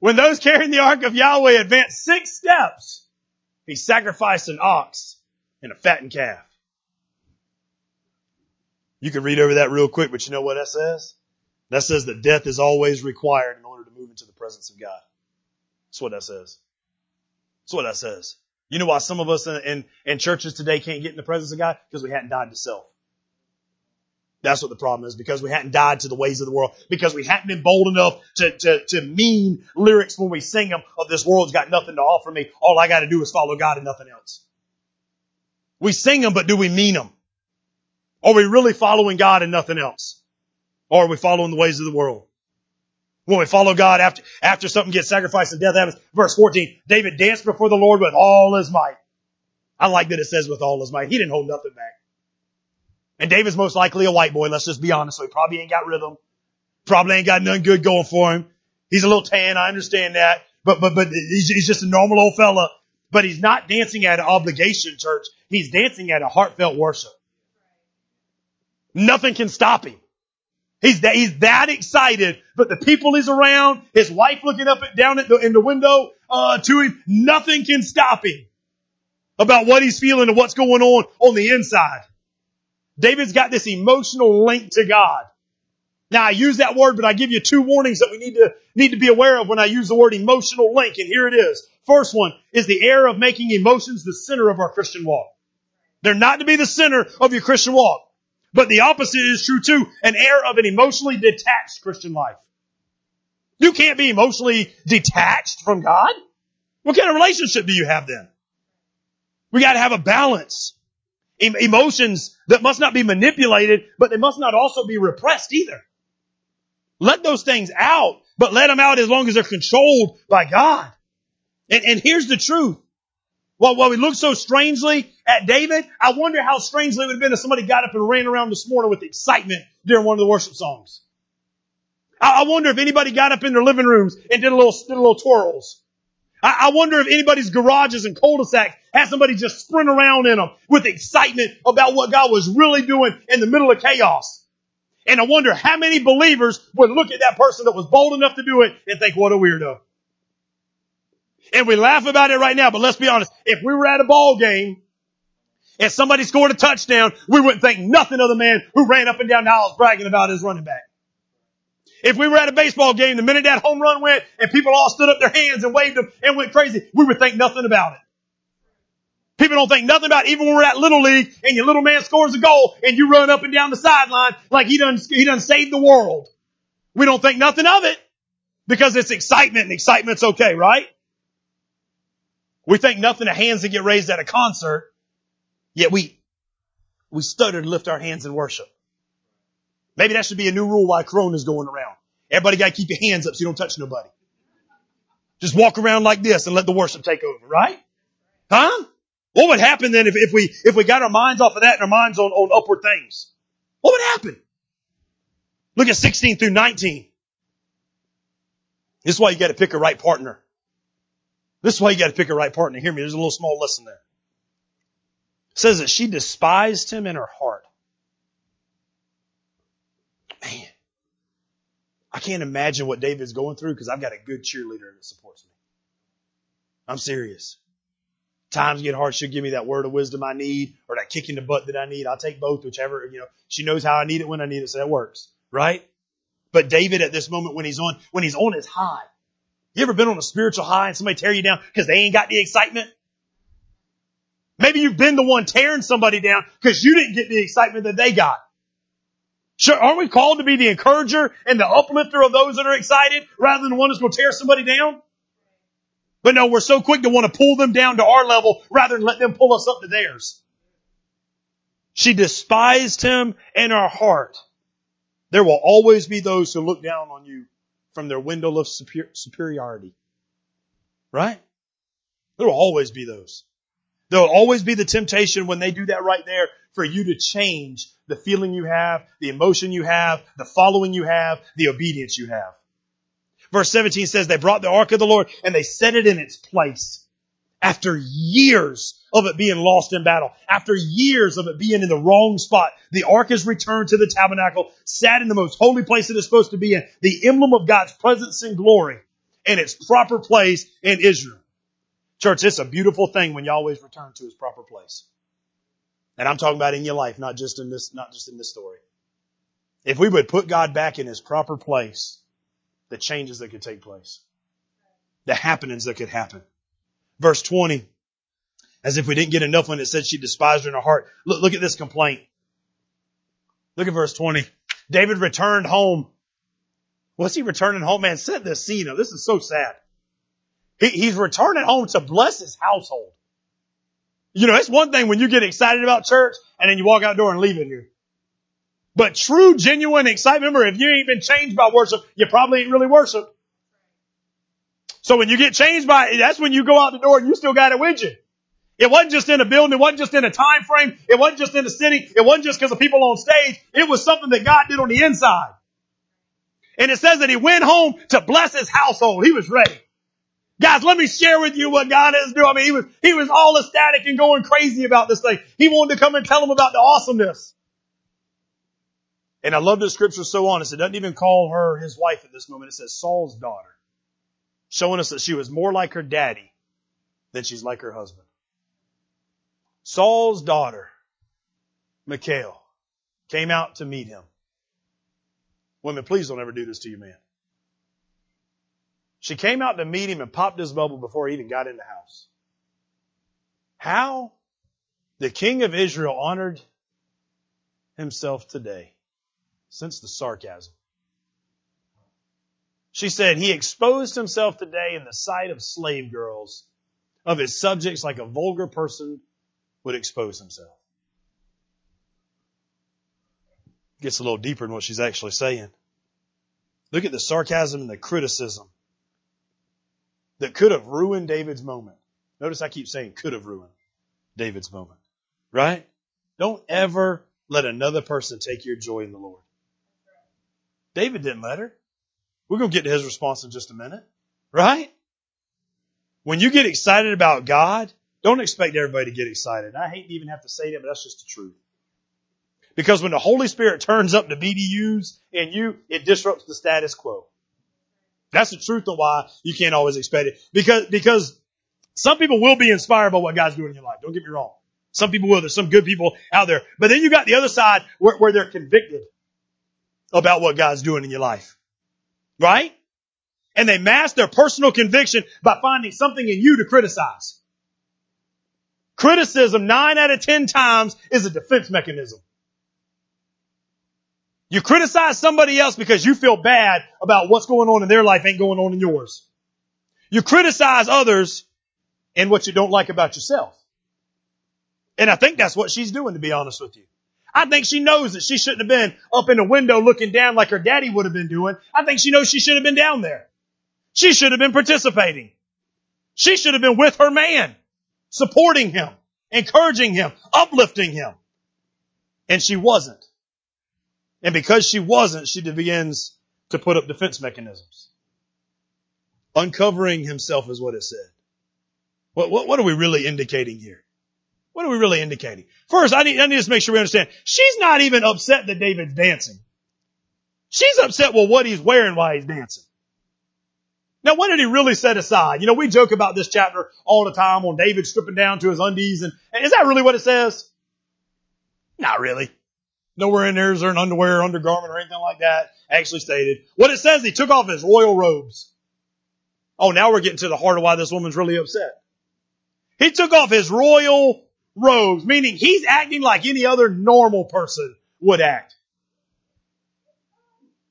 When those carrying the ark of Yahweh advanced six steps, he sacrificed an ox and a fattened calf. You can read over that real quick, but you know what that says? That says that death is always required in order to move into the presence of God. That's what that says. That's what that says. You know why some of us in, in, in churches today can't get in the presence of God? Because we hadn't died to self. That's what the problem is because we hadn't died to the ways of the world, because we hadn't been bold enough to, to, to mean lyrics when we sing them of this world's got nothing to offer me. All I got to do is follow God and nothing else. We sing them, but do we mean them? Are we really following God and nothing else? Or are we following the ways of the world? When we follow God after, after something gets sacrificed and death happens, verse 14, David danced before the Lord with all his might. I like that it says with all his might. He didn't hold nothing back. And David's most likely a white boy, let's just be honest. So he probably ain't got rhythm. Probably ain't got nothing good going for him. He's a little tan, I understand that. But, but, but he's, he's just a normal old fella. But he's not dancing at an obligation church. He's dancing at a heartfelt worship. Nothing can stop him. He's that, he's that excited, but the people he's around, his wife looking up and down at the, in the window, uh, to him, nothing can stop him about what he's feeling and what's going on on the inside. David's got this emotional link to God. Now I use that word, but I give you two warnings that we need to, need to be aware of when I use the word emotional link. And here it is. First one is the error of making emotions the center of our Christian walk. They're not to be the center of your Christian walk. But the opposite is true too. An air of an emotionally detached Christian life. You can't be emotionally detached from God. What kind of relationship do you have then? We gotta have a balance emotions that must not be manipulated, but they must not also be repressed either. Let those things out, but let them out as long as they're controlled by God. And, and here's the truth. While, while we look so strangely at David, I wonder how strangely it would have been if somebody got up and ran around this morning with excitement during one of the worship songs. I, I wonder if anybody got up in their living rooms and did a little, did a little twirls. I, I wonder if anybody's garages and cul-de-sacs had somebody just sprint around in them with excitement about what God was really doing in the middle of chaos. And I wonder how many believers would look at that person that was bold enough to do it and think, what a weirdo. And we laugh about it right now, but let's be honest. If we were at a ball game If somebody scored a touchdown, we wouldn't think nothing of the man who ran up and down the aisles bragging about his running back. If we were at a baseball game, the minute that home run went and people all stood up their hands and waved them and went crazy, we would think nothing about it. People don't think nothing about it. Even when we're at Little League and your little man scores a goal and you run up and down the sideline like he done, he done saved the world. We don't think nothing of it because it's excitement and excitement's okay, right? We think nothing of hands that get raised at a concert, yet we, we stutter to lift our hands in worship. Maybe that should be a new rule while Corona's going around. Everybody gotta keep your hands up so you don't touch nobody. Just walk around like this and let the worship take over, right? Huh? What would happen then if, if we, if we got our minds off of that and our minds on, on upward things? What would happen? Look at 16 through 19. This is why you gotta pick a right partner. This is why you gotta pick a right partner. Hear me, there's a little small lesson there. It says that she despised him in her heart. Man, I can't imagine what David's going through because I've got a good cheerleader that supports me. I'm serious. Times get hard, she'll give me that word of wisdom I need or that kick in the butt that I need. I'll take both, whichever, you know, she knows how I need it when I need it, so that works, right? But David at this moment when he's on, when he's on his high, you ever been on a spiritual high and somebody tear you down because they ain't got the excitement? Maybe you've been the one tearing somebody down because you didn't get the excitement that they got. Sure, aren't we called to be the encourager and the uplifter of those that are excited rather than the one that's going to tear somebody down? But no, we're so quick to want to pull them down to our level rather than let them pull us up to theirs. She despised him in her heart. There will always be those who look down on you from their window of superiority. Right? There will always be those. There will always be the temptation when they do that right there for you to change the feeling you have, the emotion you have, the following you have, the obedience you have. Verse 17 says they brought the ark of the Lord and they set it in its place. After years of it being lost in battle, after years of it being in the wrong spot, the ark is returned to the tabernacle, sat in the most holy place it is supposed to be in, the emblem of God's presence and glory, in its proper place in Israel. Church, it's a beautiful thing when you always return to his proper place. And I'm talking about in your life, not just in this, not just in this story. If we would put God back in his proper place, the changes that could take place, the happenings that could happen. Verse 20, as if we didn't get enough when it said she despised her in her heart. Look, look at this complaint. Look at verse 20. David returned home. What's he returning home? Man, set this scene up. This is so sad. He, he's returning home to bless his household. You know, it's one thing when you get excited about church and then you walk out door and leave it here. But true, genuine excitement, remember, if you ain't been changed by worship, you probably ain't really worship. So when you get changed by that's when you go out the door and you still got it with you. It wasn't just in a building. It wasn't just in a time frame. It wasn't just in a city. It wasn't just because of people on stage. It was something that God did on the inside. And it says that he went home to bless his household. He was ready. Guys, let me share with you what God is doing. I mean, he was, he was all ecstatic and going crazy about this thing. He wanted to come and tell them about the awesomeness. And I love the scripture so honest. It doesn't even call her his wife at this moment. It says Saul's daughter. Showing us that she was more like her daddy than she's like her husband. Saul's daughter, Michal, came out to meet him. Women, please don't ever do this to your man. She came out to meet him and popped his bubble before he even got in the house. How the king of Israel honored himself today. Sense the sarcasm. She said he exposed himself today in the sight of slave girls, of his subjects like a vulgar person would expose himself. Gets a little deeper in what she's actually saying. Look at the sarcasm and the criticism that could have ruined David's moment. Notice I keep saying could have ruined David's moment. Right? Don't ever let another person take your joy in the Lord. David didn't let her. We're going to get to his response in just a minute. Right? When you get excited about God, don't expect everybody to get excited. I hate to even have to say that, but that's just the truth. Because when the Holy Spirit turns up the BDUs in you, it disrupts the status quo. That's the truth of why you can't always expect it. Because, because some people will be inspired by what God's doing in your life. Don't get me wrong. Some people will. There's some good people out there. But then you got the other side where, where they're convicted about what God's doing in your life. Right? And they mask their personal conviction by finding something in you to criticize. Criticism nine out of ten times is a defense mechanism. You criticize somebody else because you feel bad about what's going on in their life ain't going on in yours. You criticize others and what you don't like about yourself. And I think that's what she's doing, to be honest with you. I think she knows that she shouldn't have been up in the window looking down like her daddy would have been doing. I think she knows she should have been down there. She should have been participating. She should have been with her man, supporting him, encouraging him, uplifting him. And she wasn't. And because she wasn't, she begins to put up defense mechanisms. Uncovering himself is what it said. What, what, what are we really indicating here? What are we really indicating? First, I need, I need to make sure we understand. She's not even upset that David's dancing. She's upset with what he's wearing while he's dancing. Now, what did he really set aside? You know, we joke about this chapter all the time on David stripping down to his undies, and, and is that really what it says? Not really. Nowhere in there is there an underwear, undergarment, or anything like that actually stated. What it says, he took off his royal robes. Oh, now we're getting to the heart of why this woman's really upset. He took off his royal robes, meaning he's acting like any other normal person would act.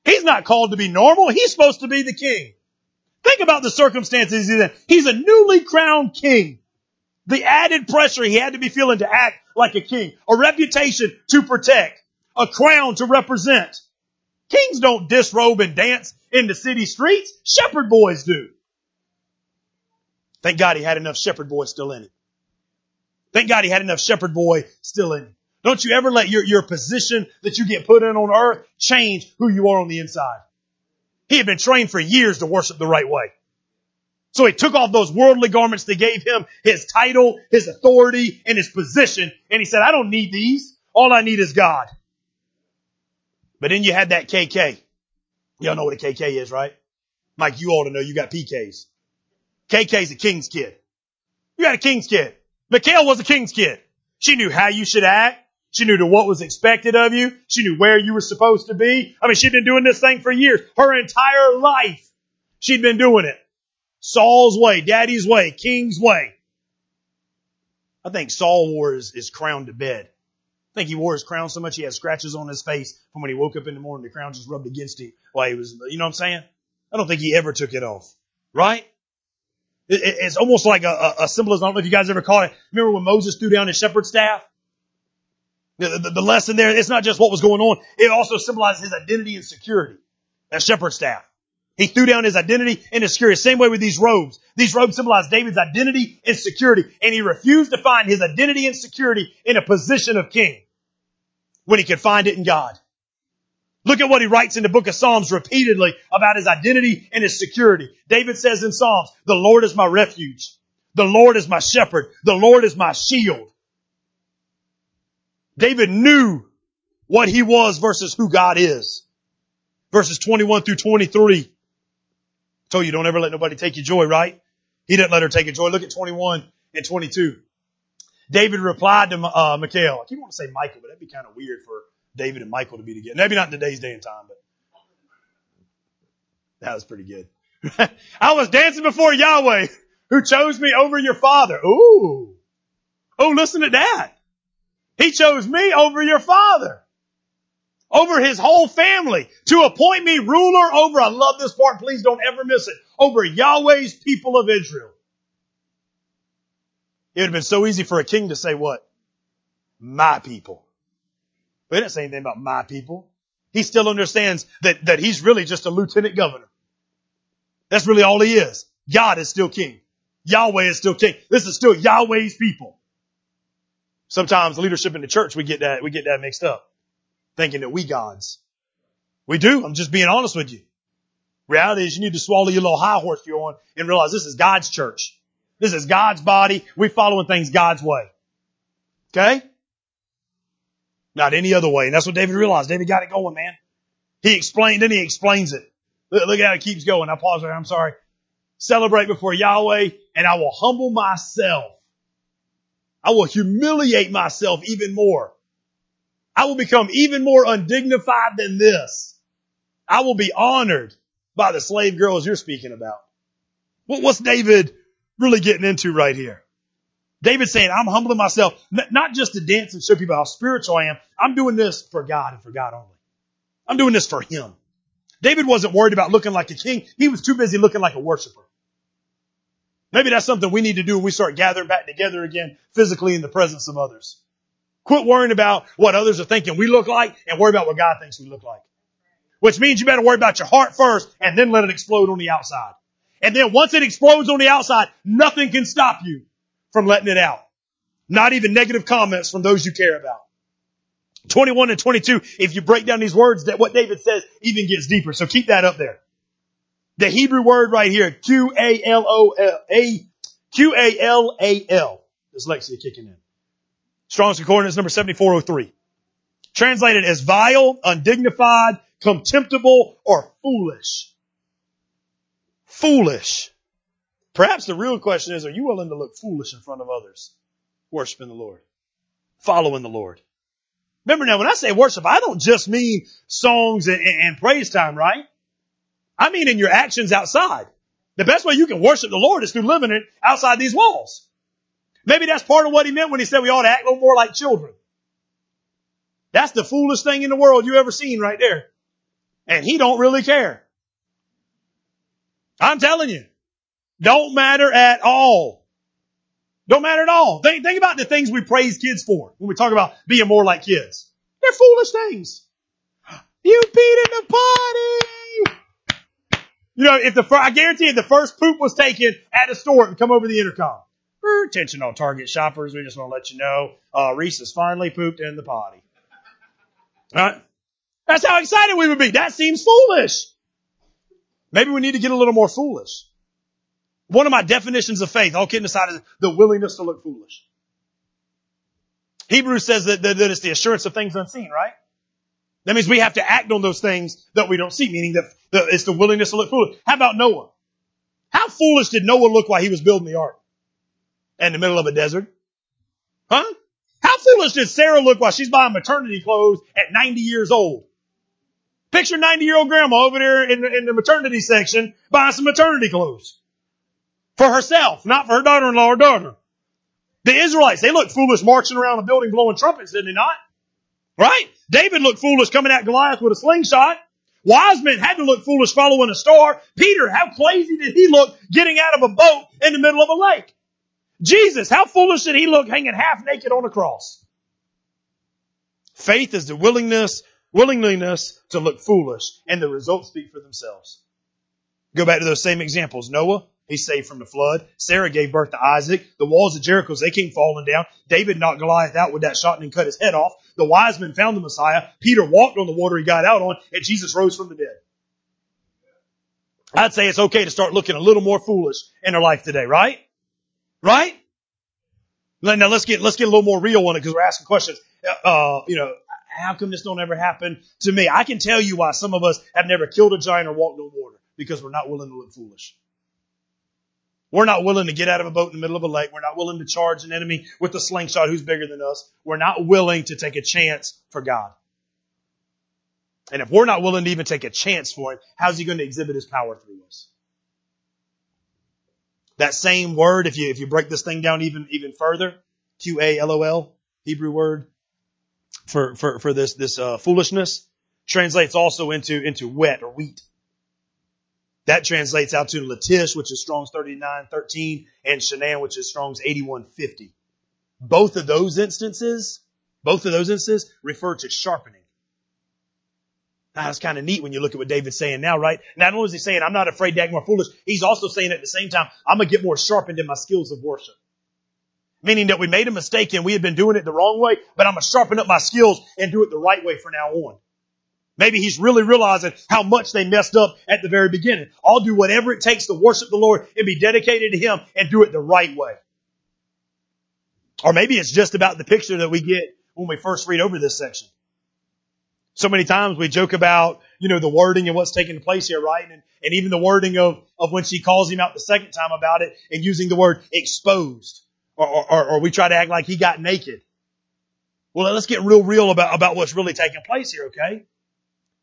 He's not called to be normal. He's supposed to be the king. Think about the circumstances he's in. He's a newly crowned king. The added pressure he had to be feeling to act like a king, a reputation to protect, a crown to represent. Kings don't disrobe and dance in the city streets. Shepherd boys do. Thank God he had enough shepherd boys still in him. Thank God he had enough shepherd boy still in him. Don't you ever let your, your position that you get put in on earth change who you are on the inside. He had been trained for years to worship the right way. So he took off those worldly garments that gave him his title, his authority, and his position, and he said, I don't need these. All I need is God. But then you had that KK. Y'all know what a KK is, right? Mike, you ought to know you got PKs. KK's a king's kid. You got a king's kid. Michal was a king's kid. She knew how you should act. She knew what was expected of you. She knew where you were supposed to be. I mean, she'd been doing this thing for years. Her entire life, she'd been doing it. Saul's way, daddy's way, king's way. I think Saul wore his, his crown to bed. I think he wore his crown so much he had scratches on his face from when he woke up in the morning. The crown just rubbed against him while he was, you know what I'm saying? I don't think he ever took it off. Right? It's almost like a, a, symbolism. I don't know if you guys ever caught it. Remember when Moses threw down his shepherd's staff? The, the, the, lesson there, it's not just what was going on. It also symbolizes his identity and security. That shepherd's staff. He threw down his identity and his security. Same way with these robes. These robes symbolize David's identity and security. And he refused to find his identity and security in a position of king when he could find it in God. Look at what he writes in the book of Psalms repeatedly about his identity and his security. David says in Psalms, the Lord is my refuge. The Lord is my shepherd. The Lord is my shield. David knew what he was versus who God is. Verses 21 through 23. I told you don't ever let nobody take your joy, right? He didn't let her take your joy. Look at 21 and 22. David replied to uh, Michal. I keep wanting to say Michael, but that'd be kind of weird for David and Michael to be together. Maybe not in today's day and time, but that was pretty good. (laughs) I was dancing before Yahweh who chose me over your father. Ooh. Oh, listen to that. He chose me over your father. Over his whole family to appoint me ruler over, I love this part, please don't ever miss it, over Yahweh's people of Israel. It would have been so easy for a king to say what? My people. But he didn't say anything about my people. He still understands that, that he's really just a lieutenant governor. That's really all he is. God is still king. Yahweh is still king. This is still Yahweh's people. Sometimes leadership in the church, we get that, we get that mixed up. Thinking that we gods. We do. I'm just being honest with you. Reality is you need to swallow your little high horse you're on and realize this is God's church. This is God's body. We're following things God's way. Okay? Not any other way. And that's what David realized. David got it going, man. He explained, and he explains it. Look, look at how it keeps going. I pause there. I'm sorry. Celebrate before Yahweh and I will humble myself I will humiliate myself even more. I will become even more undignified than this. I will be honored by the slave girls you're speaking about. What's David really getting into right here? David saying, I'm humbling myself, not just to dance and show people how spiritual I am. I'm doing this for God and for God only. I'm doing this for Him. David wasn't worried about looking like a king. He was too busy looking like a worshiper. Maybe that's something we need to do when we start gathering back together again physically in the presence of others. Quit worrying about what others are thinking we look like and worry about what God thinks we look like. Which means you better worry about your heart first and then let it explode on the outside. And then once it explodes on the outside, nothing can stop you from letting it out. Not even negative comments from those you care about. 21 and 22, if you break down these words, that what David says even gets deeper. So keep that up there. The Hebrew word right here, Q-A-L-O-L-A, Q-A-L-A-L. Dyslexia kicking in. Strong's Concordance number 7403. Translated as vile, undignified, contemptible, or foolish. Foolish. Perhaps the real question is, are you willing to look foolish in front of others? Worshiping the Lord. Following the Lord. Remember now, when I say worship, I don't just mean songs and, and, praise time, right? I mean in your actions outside. The best way you can worship the Lord is through living it outside these walls. Maybe that's part of what he meant when he said we ought to act a little more like children. That's the foolish thing in the world you ever seen right there. And he don't really care. I'm telling you. Don't matter at all. Don't matter at all. Think, think about the things we praise kids for when we talk about being more like kids. They're foolish things. You peed in the potty. You know, if the I guarantee if the first poop was taken at a store and come over the intercom. Attention all Target shoppers, we just want to let you know, uh, Reese has finally pooped in the potty. Alright? That's how excited we would be. That seems foolish. Maybe we need to get a little more foolish. One of my definitions of faith, all kidding aside, is the willingness to look foolish. Hebrews says that, that, that it's the assurance of things unseen, right? That means we have to act on those things that we don't see, meaning that the, it's the willingness to look foolish. How about Noah? How foolish did Noah look while he was building the ark? In the middle of a desert? Huh? How foolish did Sarah look while she's buying maternity clothes at 90 years old? Picture 90 year old grandma over there in the, in the maternity section buying some maternity clothes. For herself, not for her daughter-in-law or daughter. The Israelites, they looked foolish marching around a building blowing trumpets, didn't they not? Right? David looked foolish coming at Goliath with a slingshot. Wise men had to look foolish following a star. Peter, how crazy did he look getting out of a boat in the middle of a lake? Jesus, how foolish did he look hanging half naked on a cross? Faith is the willingness, willingness to look foolish, and the results speak for themselves. Go back to those same examples. Noah, He's saved from the flood. Sarah gave birth to Isaac. The walls of Jericho, they came falling down. David knocked Goliath out with that shot and cut his head off. The wise men found the Messiah. Peter walked on the water he got out on, and Jesus rose from the dead. I'd say it's okay to start looking a little more foolish in our life today, right? Right? Now let's get, let's get a little more real on it because we're asking questions. Uh, you know, how come this don't ever happen to me? I can tell you why some of us have never killed a giant or walked on water because we're not willing to look foolish. We're not willing to get out of a boat in the middle of a lake. We're not willing to charge an enemy with a slingshot who's bigger than us. We're not willing to take a chance for God. And if we're not willing to even take a chance for Him, how's He going to exhibit His power through us? That same word, if you, if you break this thing down even, even further, Q-A-L-O-L, Hebrew word for, for, for this, this, uh, foolishness, translates also into, into wet or wheat. That translates out to Latash, which is Strong's 3913, and Shanan, which is Strong's 8150. Both of those instances, both of those instances refer to sharpening. Now, that's kind of neat when you look at what David's saying now, right? Not only is he saying, I'm not afraid to act more foolish, he's also saying at the same time, I'm going to get more sharpened in my skills of worship. Meaning that we made a mistake and we had been doing it the wrong way, but I'm going to sharpen up my skills and do it the right way from now on. Maybe he's really realizing how much they messed up at the very beginning. I'll do whatever it takes to worship the Lord and be dedicated to Him and do it the right way. Or maybe it's just about the picture that we get when we first read over this section. So many times we joke about, you know, the wording and what's taking place here, right? And, and even the wording of, of when she calls him out the second time about it and using the word exposed. Or, or, or we try to act like he got naked. Well, let's get real real about, about what's really taking place here, okay?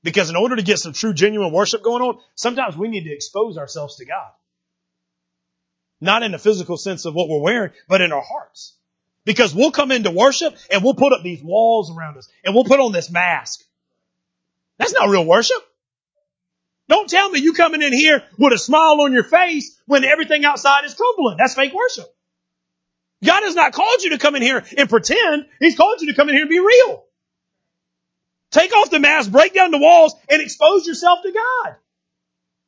Because in order to get some true genuine worship going on, sometimes we need to expose ourselves to God. Not in the physical sense of what we're wearing, but in our hearts. Because we'll come into worship and we'll put up these walls around us and we'll put on this mask. That's not real worship. Don't tell me you coming in here with a smile on your face when everything outside is crumbling. That's fake worship. God has not called you to come in here and pretend. He's called you to come in here and be real. Take off the mask, break down the walls, and expose yourself to God.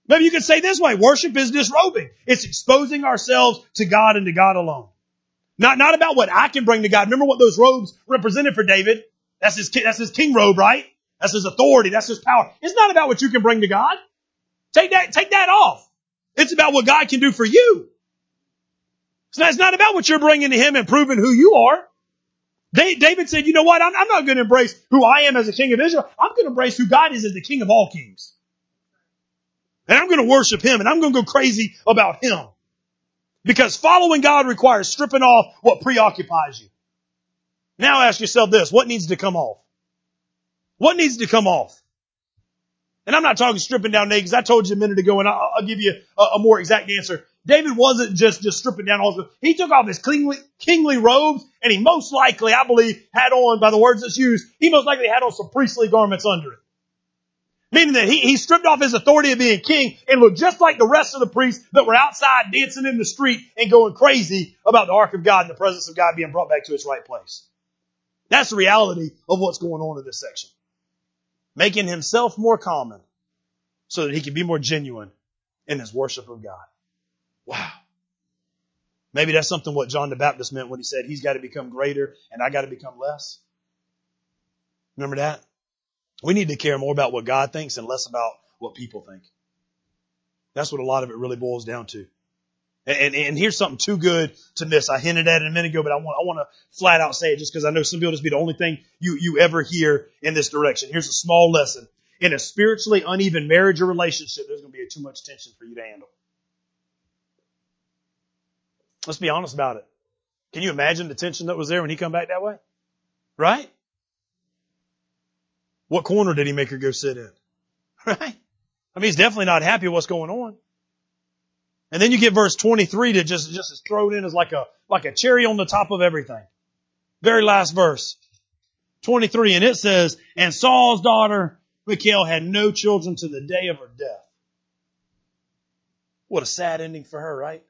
Maybe you could say this way, worship is disrobing. It's exposing ourselves to God and to God alone. Not, not about what I can bring to God. Remember what those robes represented for David? That's his, that's his king robe, right? That's his authority. That's his power. It's not about what you can bring to God. Take that, take that off. It's about what God can do for you. It's not, it's not about what you're bringing to Him and proving who you are. David said, you know what? I'm, I'm not going to embrace who I am as a king of Israel. I'm going to embrace who God is as the king of all kings. And I'm going to worship Him and I'm going to go crazy about Him. Because following God requires stripping off what preoccupies you. Now ask yourself this, what needs to come off? What needs to come off? And I'm not talking stripping down naked I told you a minute ago and I'll, I'll give you a, a, more exact answer. David wasn't just, just stripping down all he took off his kingly, kingly robes and he most likely, I believe, had on, by the words that's used, he most likely had on some priestly garments under it. Meaning that he, he stripped off his authority of being king and looked just like the rest of the priests that were outside dancing in the street and going crazy about the ark of God and the presence of God being brought back to its right place. That's the reality of what's going on in this section. Making himself more common so that he can be more genuine in his worship of God. Wow. Maybe that's something what John the Baptist meant when he said he's got to become greater and I got to become less. Remember that? We need to care more about what God thinks and less about what people think. That's what a lot of it really boils down to. And, and, and, here's something too good to miss. I hinted at it a minute ago, but I want, I want to flat out say it just because I know some people just be the only thing you, you ever hear in this direction. Here's a small lesson. In a spiritually uneven marriage or relationship, there's going to be too much tension for you to handle. Let's be honest about it. Can you imagine the tension that was there when he come back that way? Right? What corner did he make her go sit in? (laughs) Right? I mean, he's definitely not happy with what's going on. And then you get verse 23 to just, just is thrown in as like a, like a cherry on the top of everything. Very last verse. 23, and it says, and Saul's daughter, Michal, had no children to the day of her death. What a sad ending for her, right?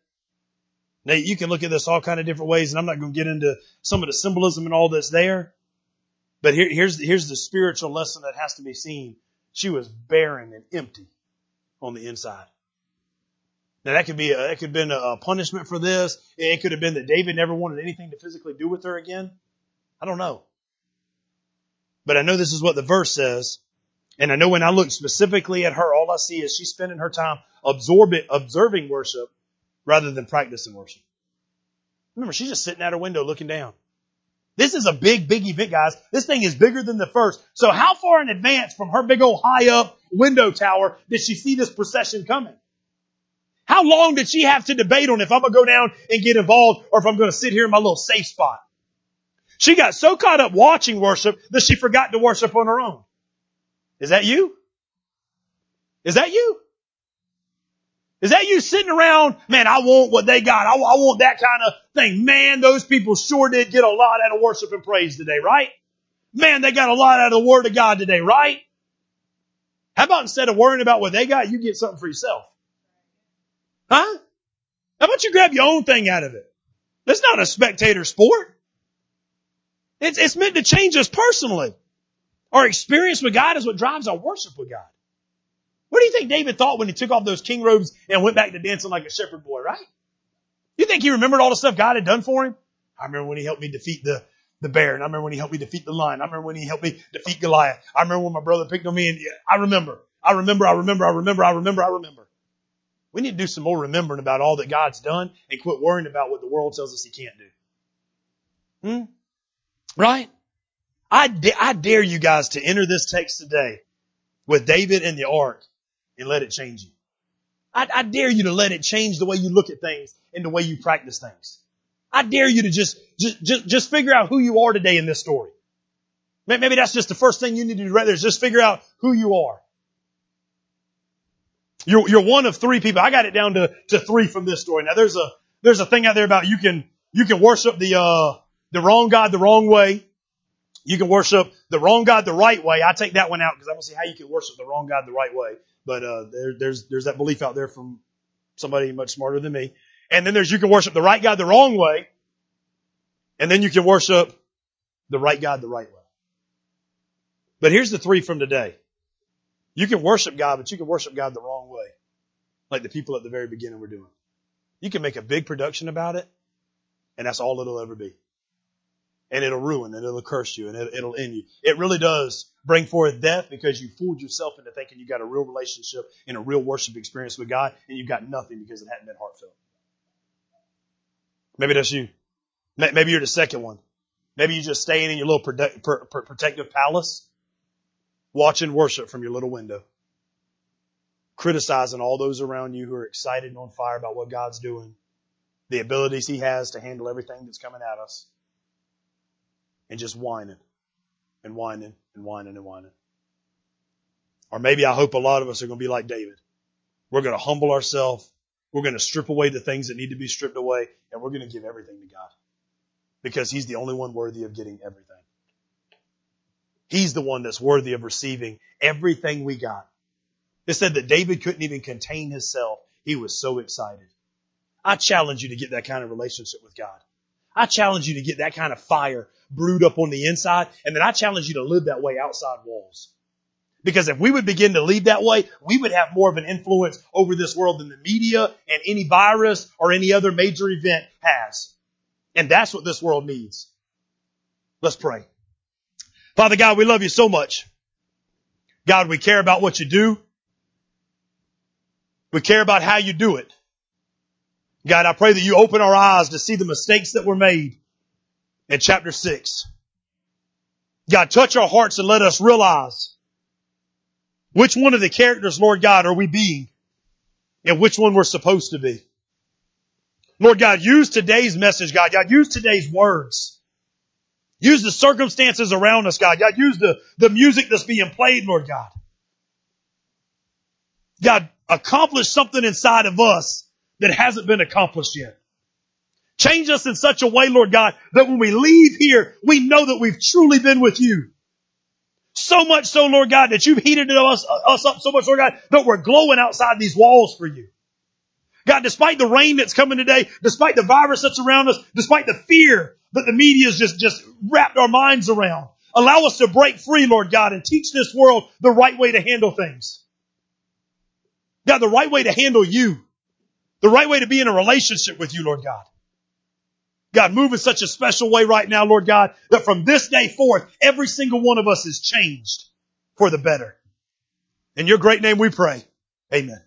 Now you can look at this all kind of different ways, and I'm not going to get into some of the symbolism and all that's there. But here, here's, here's the spiritual lesson that has to be seen. She was barren and empty on the inside. Now that could be a, that could have been a punishment for this. It could have been that David never wanted anything to physically do with her again. I don't know. But I know this is what the verse says. And I know when I look specifically at her, all I see is she's spending her time absorbing, observing worship rather than practicing worship. Remember, she's just sitting at her window looking down. This is a big, big event, guys. This thing is bigger than the first. So how far in advance from her big old high up window tower did she see this procession coming? How long did she have to debate on if I'm going to go down and get involved or if I'm going to sit here in my little safe spot? She got so caught up watching worship that she forgot to worship on her own. Is that you? Is that you? Is that you sitting around, man, I want what they got. I, I want that kind of thing. Man, those people sure did get a lot out of worship and praise today, right? Man, they got a lot out of the Word of God today, right? How about instead of worrying about what they got, you get something for yourself? Huh? How about you grab your own thing out of it? It's not a spectator sport. It's, it's meant to change us personally. Our experience with God is what drives our worship with God. What do you think David thought when he took off those king robes and went back to dancing like a shepherd boy, right? You think he remembered all the stuff God had done for him? I remember when he helped me defeat the, the bear, and I remember when he helped me defeat the lion. I remember when he helped me defeat Goliath. I remember when my brother picked on me, and I remember. I remember, I remember, I remember, I remember, I remember. We need to do some more remembering about all that God's done and quit worrying about what the world tells us he can't do. Hmm? Right? I, da- I dare you guys to enter this text today with David and the ark and let it change you. I, I dare you to let it change the way you look at things and the way you practice things. I dare you to just, just, just, just figure out who you are today in this story. Maybe that's just the first thing you need to do is just figure out who you are. You're, you're one of three people. I got it down to, to three from this story. Now there's a, there's a thing out there about you can, you can worship the, uh, the wrong God the wrong way. You can worship the wrong God the right way. I take that one out because I don't see how you can worship the wrong God the right way. But, uh, there, there's, there's that belief out there from somebody much smarter than me. And then there's you can worship the right God the wrong way. And then you can worship the right God the right way. But here's the three from today. You can worship God, but you can worship God the wrong way. Like the people at the very beginning were doing. You can make a big production about it, and that's all it'll ever be. And it'll ruin and it'll curse you and it'll, it'll end you. It really does bring forth death because you fooled yourself into thinking you got a real relationship and a real worship experience with God and you've got nothing because it hadn't been heartfelt. Maybe that's you. Maybe you're the second one. Maybe you're just staying in your little protective palace watching worship from your little window, criticizing all those around you who are excited and on fire about what God's doing, the abilities He has to handle everything that's coming at us, and just whining and whining and whining and whining. Or maybe I hope a lot of us are going to be like David. We're going to humble ourselves. We're going to strip away the things that need to be stripped away, and we're going to give everything to God because He's the only one worthy of getting everything. He's the one that's worthy of receiving everything we got. It said that David couldn't even contain himself. He was so excited. I challenge you to get that kind of relationship with God. I challenge you to get that kind of fire brewed up on the inside, and then I challenge you to live that way outside walls. Because if we would begin to lead that way, we would have more of an influence over this world than the media and any virus or any other major event has. And that's what this world needs. Let's pray. Father God, we love you so much. God, we care about what you do. We care about how you do it. God, I pray that you open our eyes to see the mistakes that were made in chapter six. God, touch our hearts and let us realize which one of the characters, Lord God, are we being and which one we're supposed to be. Lord God, use today's message, God. God, use today's words Use the circumstances around us, God. God, use the, the music that's being played, Lord God. God, accomplish something inside of us that hasn't been accomplished yet. Change us in such a way, Lord God, that when we leave here, we know that we've truly been with you. So much so, Lord God, that you've heated us, us up so much, Lord God, that we're glowing outside these walls for you. God, despite the rain that's coming today, despite the virus that's around us, despite the fear that the media's just, just wrapped our minds around. Allow us to break free, Lord God, and teach this world the right way to handle things. God, the right way to handle you. The right way to be in a relationship with you, Lord God. God, move in such a special way right now, Lord God, that from this day forth, every single one of us is changed for the better. In your great name we pray. Amen.